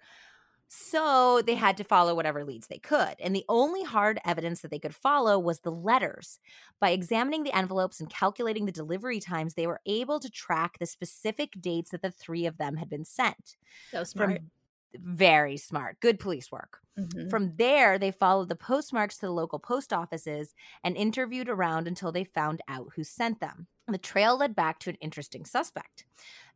so they had to follow whatever leads they could. And the only hard evidence that they could follow was the letters. By examining the envelopes and calculating the delivery times, they were able to track the specific dates that the three of them had been sent. So smart. From, very smart. Good police work. Mm-hmm. From there, they followed the postmarks to the local post offices and interviewed around until they found out who sent them. The trail led back to an interesting suspect.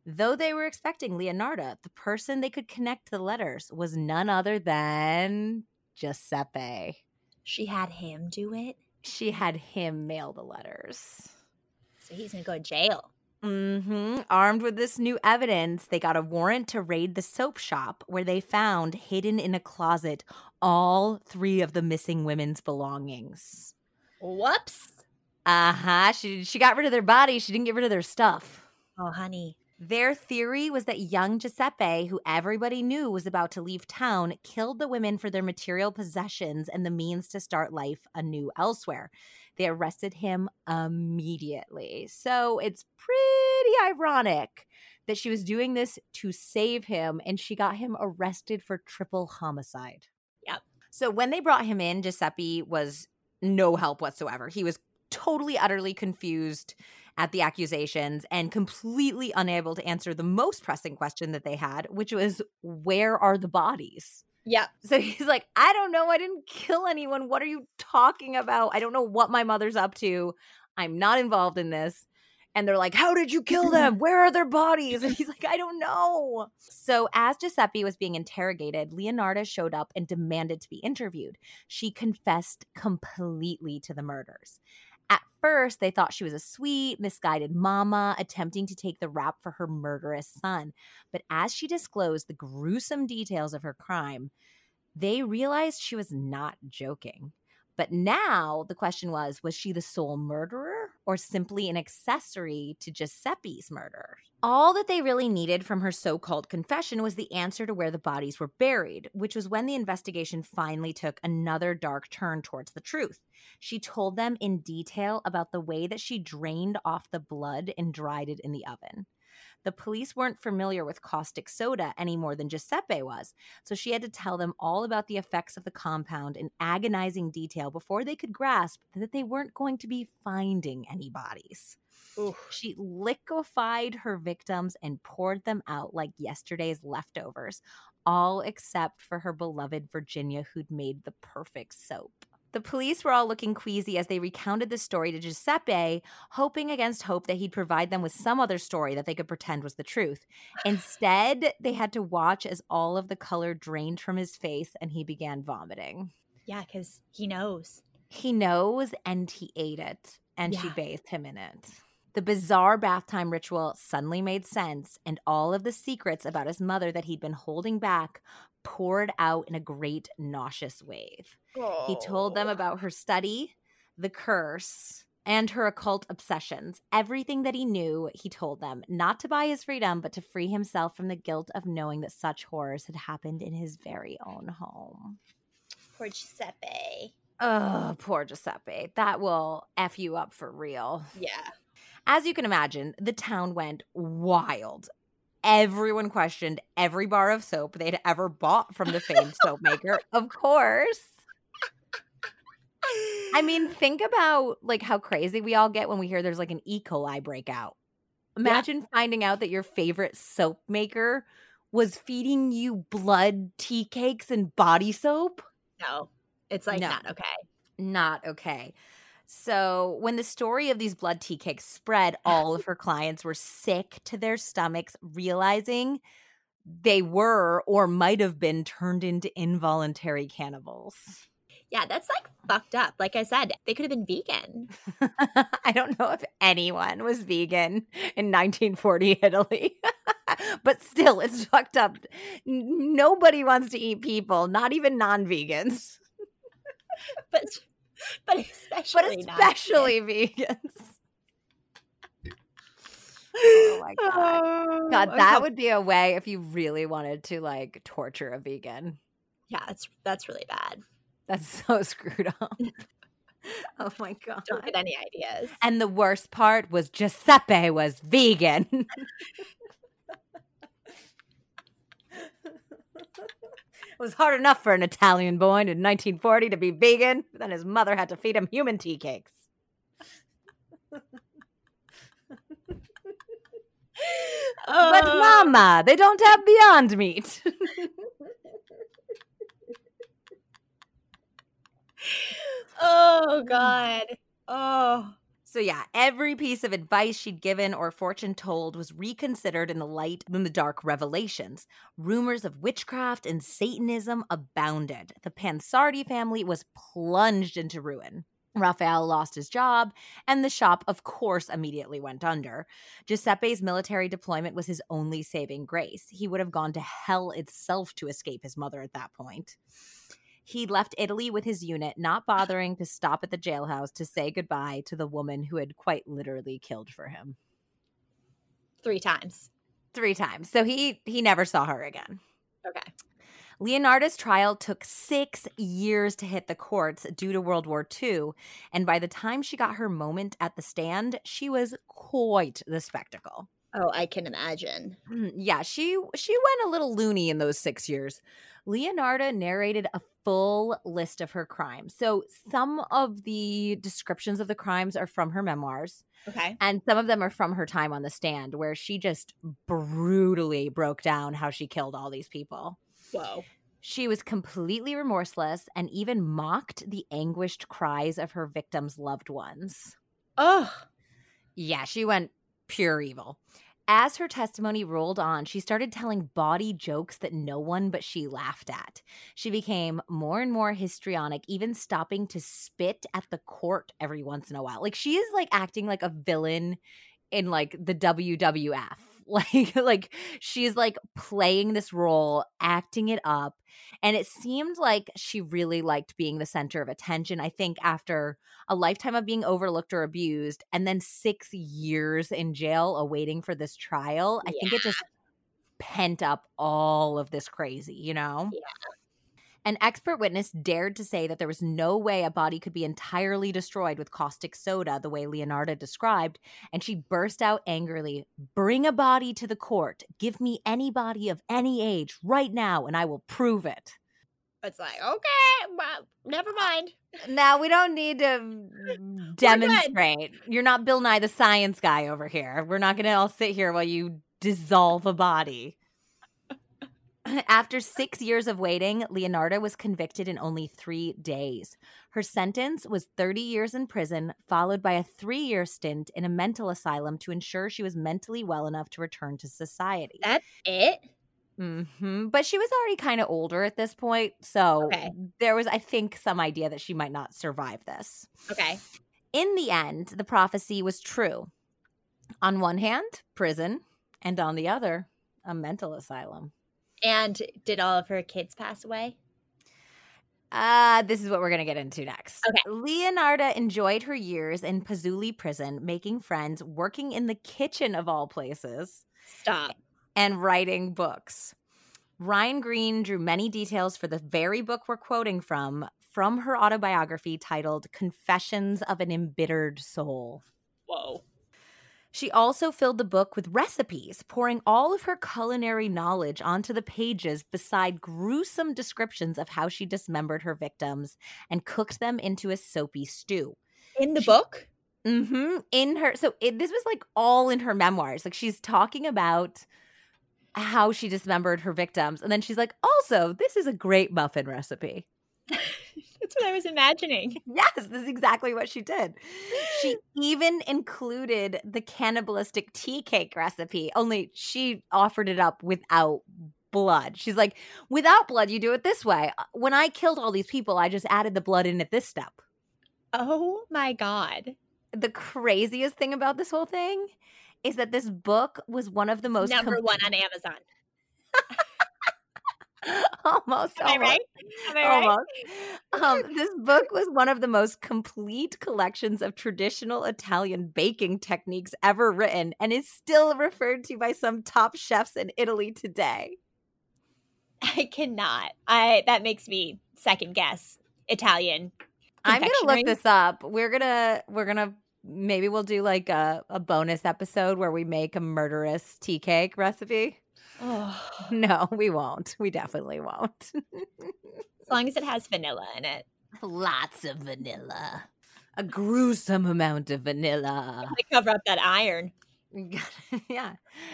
Though they were expecting Leonarda, the person they could connect to the letters was none other than Giuseppe. She had him do it? She had him mail the letters. So he's going to go to jail. Mm-hmm. Armed with this new evidence, they got a warrant to raid the soap shop where they found hidden in a closet all three of the missing women's belongings. Whoops. Uh huh. She she got rid of their bodies. She didn't get rid of their stuff. Oh, honey. Their theory was that young Giuseppe, who everybody knew was about to leave town, killed the women for their material possessions and the means to start life anew elsewhere. They arrested him immediately. So it's pretty ironic that she was doing this to save him and she got him arrested for triple homicide. Yep. So when they brought him in, Giuseppe was no help whatsoever. He was totally, utterly confused at the accusations and completely unable to answer the most pressing question that they had, which was, Where are the bodies? Yeah. So he's like, I don't know. I didn't kill anyone. What are you talking about? I don't know what my mother's up to. I'm not involved in this. And they're like, How did you kill them? Where are their bodies? And he's like, I don't know. So, as Giuseppe was being interrogated, Leonarda showed up and demanded to be interviewed. She confessed completely to the murders. At first, they thought she was a sweet, misguided mama attempting to take the rap for her murderous son. But as she disclosed the gruesome details of her crime, they realized she was not joking. But now the question was was she the sole murderer or simply an accessory to Giuseppe's murder? All that they really needed from her so called confession was the answer to where the bodies were buried, which was when the investigation finally took another dark turn towards the truth. She told them in detail about the way that she drained off the blood and dried it in the oven. The police weren't familiar with caustic soda any more than Giuseppe was, so she had to tell them all about the effects of the compound in agonizing detail before they could grasp that they weren't going to be finding any bodies. Oof. She liquefied her victims and poured them out like yesterday's leftovers, all except for her beloved Virginia, who'd made the perfect soap. The police were all looking queasy as they recounted the story to Giuseppe, hoping against hope that he'd provide them with some other story that they could pretend was the truth. Instead, they had to watch as all of the color drained from his face and he began vomiting. Yeah, because he knows. He knows and he ate it, and yeah. she bathed him in it. The bizarre bath time ritual suddenly made sense, and all of the secrets about his mother that he'd been holding back poured out in a great nauseous wave. Oh. He told them oh. about her study, the curse, and her occult obsessions. Everything that he knew, he told them, not to buy his freedom, but to free himself from the guilt of knowing that such horrors had happened in his very own home. Poor Giuseppe. Oh, poor Giuseppe. That will F you up for real. Yeah. As you can imagine, the town went wild everyone questioned every bar of soap they'd ever bought from the famed soap maker. Of course. I mean, think about like how crazy we all get when we hear there's like an E. coli breakout. Imagine yeah. finding out that your favorite soap maker was feeding you blood tea cakes and body soap. No, it's like no. not okay. Not okay. So, when the story of these blood tea cakes spread, all of her clients were sick to their stomachs, realizing they were or might have been turned into involuntary cannibals. Yeah, that's like fucked up. Like I said, they could have been vegan. I don't know if anyone was vegan in 1940 Italy. but still, it's fucked up. Nobody wants to eat people, not even non-vegans. but but especially but especially vegans. Oh my god. Oh, god, that would be a way if you really wanted to like torture a vegan. Yeah, that's that's really bad. That's so screwed up. oh my god. Don't get any ideas. And the worst part was Giuseppe was vegan. It was hard enough for an Italian boy in 1940 to be vegan, but then his mother had to feed him human tea cakes. Uh, but mama, they don't have beyond meat. oh god. Oh. So yeah, every piece of advice she'd given or fortune told was reconsidered in the light of the dark revelations. Rumors of witchcraft and Satanism abounded. The Pansardi family was plunged into ruin. Raphael lost his job, and the shop, of course, immediately went under. Giuseppe's military deployment was his only saving grace. He would have gone to hell itself to escape his mother at that point. He left Italy with his unit, not bothering to stop at the jailhouse to say goodbye to the woman who had quite literally killed for him. Three times. Three times. So he he never saw her again. Okay. Leonarda's trial took six years to hit the courts due to World War II, and by the time she got her moment at the stand, she was quite the spectacle. Oh, I can imagine. Mm, yeah, she she went a little loony in those 6 years. Leonarda narrated a full list of her crimes. So some of the descriptions of the crimes are from her memoirs. Okay. And some of them are from her time on the stand where she just brutally broke down how she killed all these people. Whoa. She was completely remorseless and even mocked the anguished cries of her victims' loved ones. Oh. Yeah, she went pure evil. As her testimony rolled on, she started telling bawdy jokes that no one but she laughed at. She became more and more histrionic, even stopping to spit at the court every once in a while. Like she is like acting like a villain in like the WWF like like she's like playing this role acting it up and it seemed like she really liked being the center of attention i think after a lifetime of being overlooked or abused and then 6 years in jail awaiting for this trial i think it just pent up all of this crazy you know? Yeah an expert witness dared to say that there was no way a body could be entirely destroyed with caustic soda, the way Leonarda described, and she burst out angrily Bring a body to the court. Give me any body of any age right now, and I will prove it. It's like, okay, well, never uh, mind. Now we don't need to demonstrate. You're not Bill Nye the science guy over here. We're not going to all sit here while you dissolve a body. After six years of waiting, Leonarda was convicted in only three days. Her sentence was 30 years in prison, followed by a three year stint in a mental asylum to ensure she was mentally well enough to return to society. That's it? Mm-hmm. But she was already kind of older at this point. So okay. there was, I think, some idea that she might not survive this. Okay. In the end, the prophecy was true. On one hand, prison, and on the other, a mental asylum. And did all of her kids pass away? Uh, this is what we're going to get into next. Okay. Leonarda enjoyed her years in Pozzuoli prison, making friends, working in the kitchen of all places. Stop. And writing books. Ryan Green drew many details for the very book we're quoting from, from her autobiography titled Confessions of an Embittered Soul. Whoa. She also filled the book with recipes, pouring all of her culinary knowledge onto the pages beside gruesome descriptions of how she dismembered her victims and cooked them into a soapy stew. In the She- book? Mm-hmm. In her, so it, this was like all in her memoirs. Like she's talking about how she dismembered her victims, and then she's like, also, this is a great muffin recipe. That's what I was imagining. Yes, this is exactly what she did. She even included the cannibalistic tea cake recipe, only she offered it up without blood. She's like, without blood, you do it this way. Uh, When I killed all these people, I just added the blood in at this step. Oh my God. The craziest thing about this whole thing is that this book was one of the most Number com- one on Amazon. almost, Am I almost, right? I right? almost. Um, this book was one of the most complete collections of traditional Italian baking techniques ever written and is still referred to by some top chefs in Italy today. I cannot. I that makes me second guess Italian. I'm gonna look this up. We're gonna we're gonna maybe we'll do like a, a bonus episode where we make a murderous tea cake recipe. Oh, No, we won't. We definitely won't. as long as it has vanilla in it. Lots of vanilla. A gruesome amount of vanilla. To cover up that iron. yeah.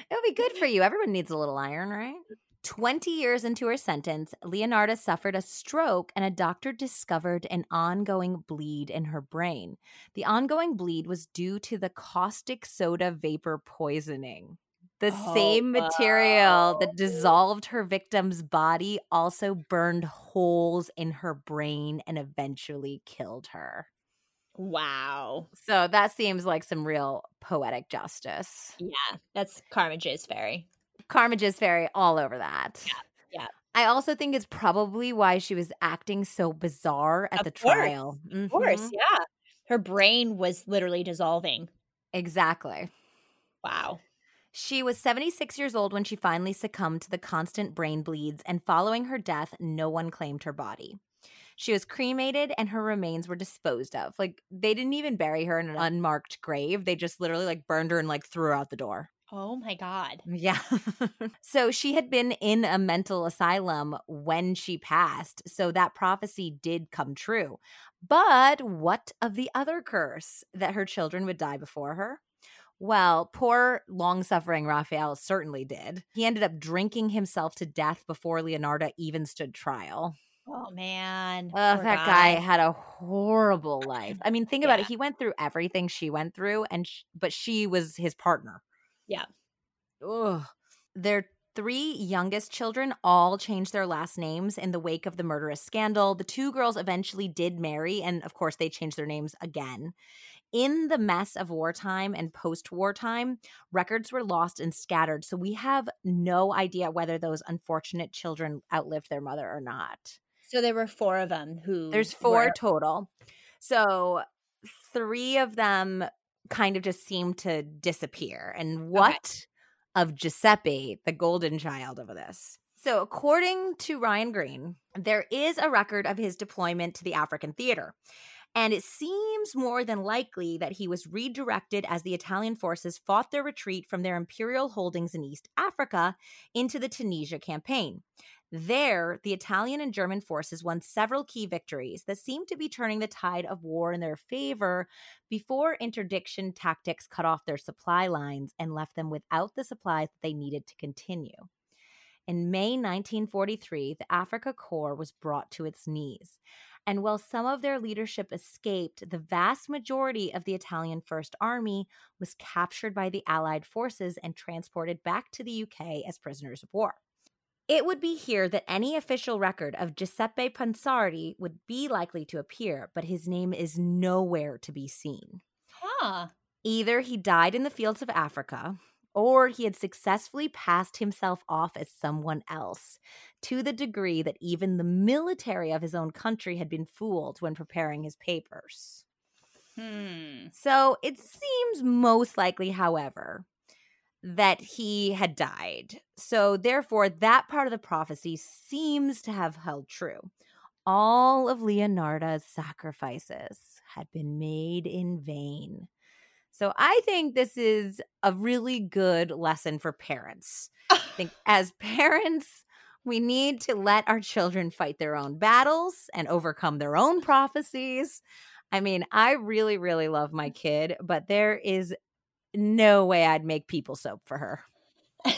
It'll be good for you. Everyone needs a little iron, right? 20 years into her sentence, Leonarda suffered a stroke and a doctor discovered an ongoing bleed in her brain. The ongoing bleed was due to the caustic soda vapor poisoning. The Oh, same material wow. that dissolved her victim's body also burned holes in her brain and eventually killed her. Wow. So that seems like some real poetic justice. Yeah, that's Karma Jizz Fairy. Carmage's fairy all over that. yeah. I also think it's probably why she was acting so bizarre at Of the course, trial. Of course, Mhm. yeah. Her brain was literally dissolving. Exactly. Wow. She was 76 years old when she finally succumbed to the constant brain bleeds, and following her death, no one claimed her body. She was cremated and her remains were disposed of. Like, they didn't even bury her in an unmarked grave. They just literally like burned her and like threw her out the door. Oh my God. Mm, yeah. so she had been in a mental asylum when she passed. So that prophecy did come true. But what of the other curse that her children would die before her? Well, poor long suffering Raphael certainly did. He ended up drinking himself to death before Leonarda even stood trial. Oh man. Poor that guy had a horrible life. I mean, think about it. He went through everything she went through, and sh- but she was his partner. Yeah. Ugh. Their three youngest children all changed their last names in the wake of the murderous scandal. The two girls eventually did marry, and of course, they changed their names again. In the mess of wartime and post wartime, records were lost and scattered. So we have no idea whether those unfortunate children outlived their mother or not. So there were four of them who There's four were- total. So three of them kind of just seem to disappear. And what of Giuseppe, the golden child of this? So, according to Ryan Green, there is a record of his deployment to the African theater. And it seems more than likely that he was redirected as the Italian forces fought their retreat from their imperial holdings in East Africa into the Tunisia campaign. There, the Italian and German forces won several key victories that seemed to be turning the tide of war in their favor before interdiction tactics cut off their supply lines and left them without the supplies that they needed to continue. In May 1943, the Afrika Korps was brought to its knees. And while some of their leadership escaped, the vast majority of the Italian First Army was captured by the Allied forces and transported back to the UK as prisoners of war. It would be here that any official record of Giuseppe Pansardi would be likely to appear, but his name is nowhere to be seen. Huh. Either he died in the fields of Africa, or he had successfully passed himself off as someone else, to the degree that even the military of his own country had been fooled when preparing his papers. Hmm. So it seems most likely, however, that he had died. So therefore, that part of the prophecy seems to have held true. All of Leonarda's sacrifices had been made in vain. So I think this is a really good lesson for parents. I think as parents, we need to let our children fight their own battles and overcome their own prophecies. I mean, I really, really love my kid, but there is no way I'd make people soap for her.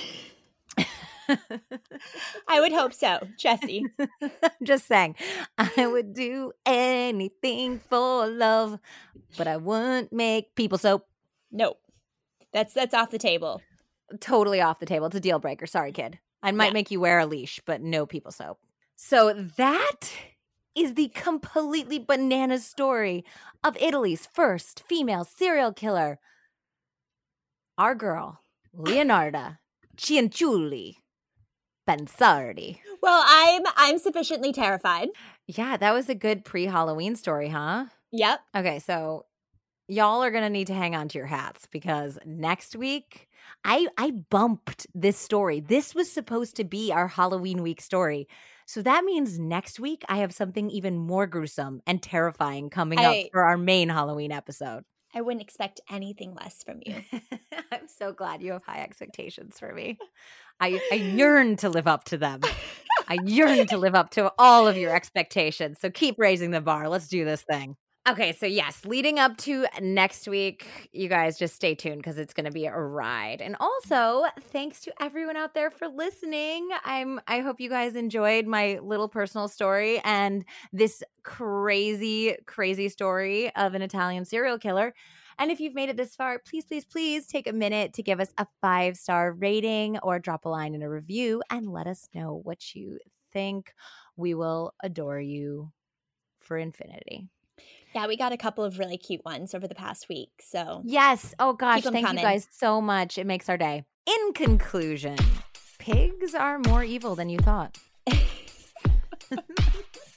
I would hope so, Jesse. Just saying, I would do anything for love, but I wouldn't make people soap. Nope. That's that's off the table. Totally off the table. It's a deal breaker. Sorry, kid. I might Yeah. make you wear a leash, but no people soap. So that is the completely bananas story of Italy's first female serial killer. Our girl, Leonarda Cianciulli Pansardi. Well, I'm I'm sufficiently terrified. Yeah, that was a good pre-Halloween story, huh? Yep. Okay, so y'all are gonna need to hang on to your hats because next week I I bumped this story. This was supposed to be our Halloween week story. So that means next week I have something even more gruesome and terrifying coming I- up for our main Halloween episode. I wouldn't expect anything less from you. I'm so glad you have high expectations for me. I, I yearn to live up to them. I yearn to live up to all of your expectations. So keep raising the bar. Let's do this thing. Okay, so yes, leading up to next week, you guys just stay tuned because it's going to be a ride. And also, thanks to everyone out there for listening. I'm I hope you guys enjoyed my little personal story and this crazy crazy story of an Italian serial killer. And if you've made it this far, please, please, please take a minute to give us a five star rating or drop a line in a review and let us know what you think. We will adore you for infinity. Yeah, we got a couple of really cute ones over the past week. So Yes. Oh gosh. thank coming. you guys so much. It makes our day. In conclusion, pigs are more evil than you thought.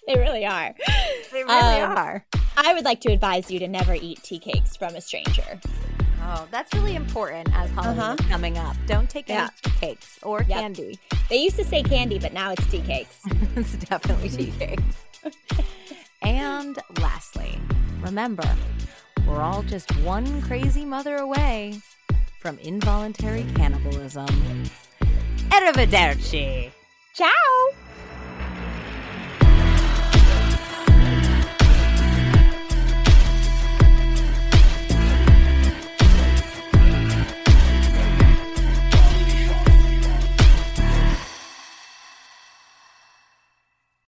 they really are. They really Um, are. I would like to advise you to never eat tea cakes from a stranger. Oh, that's really important as Halloween Uh-huh. is coming up. Don't take any Yeah. cakes or Yep. candy. They used to say candy, but now it's tea cakes. it's definitely tea cakes. And lastly, remember, we're all just one crazy mother away from involuntary cannibalism. Arrivederci. Ciao!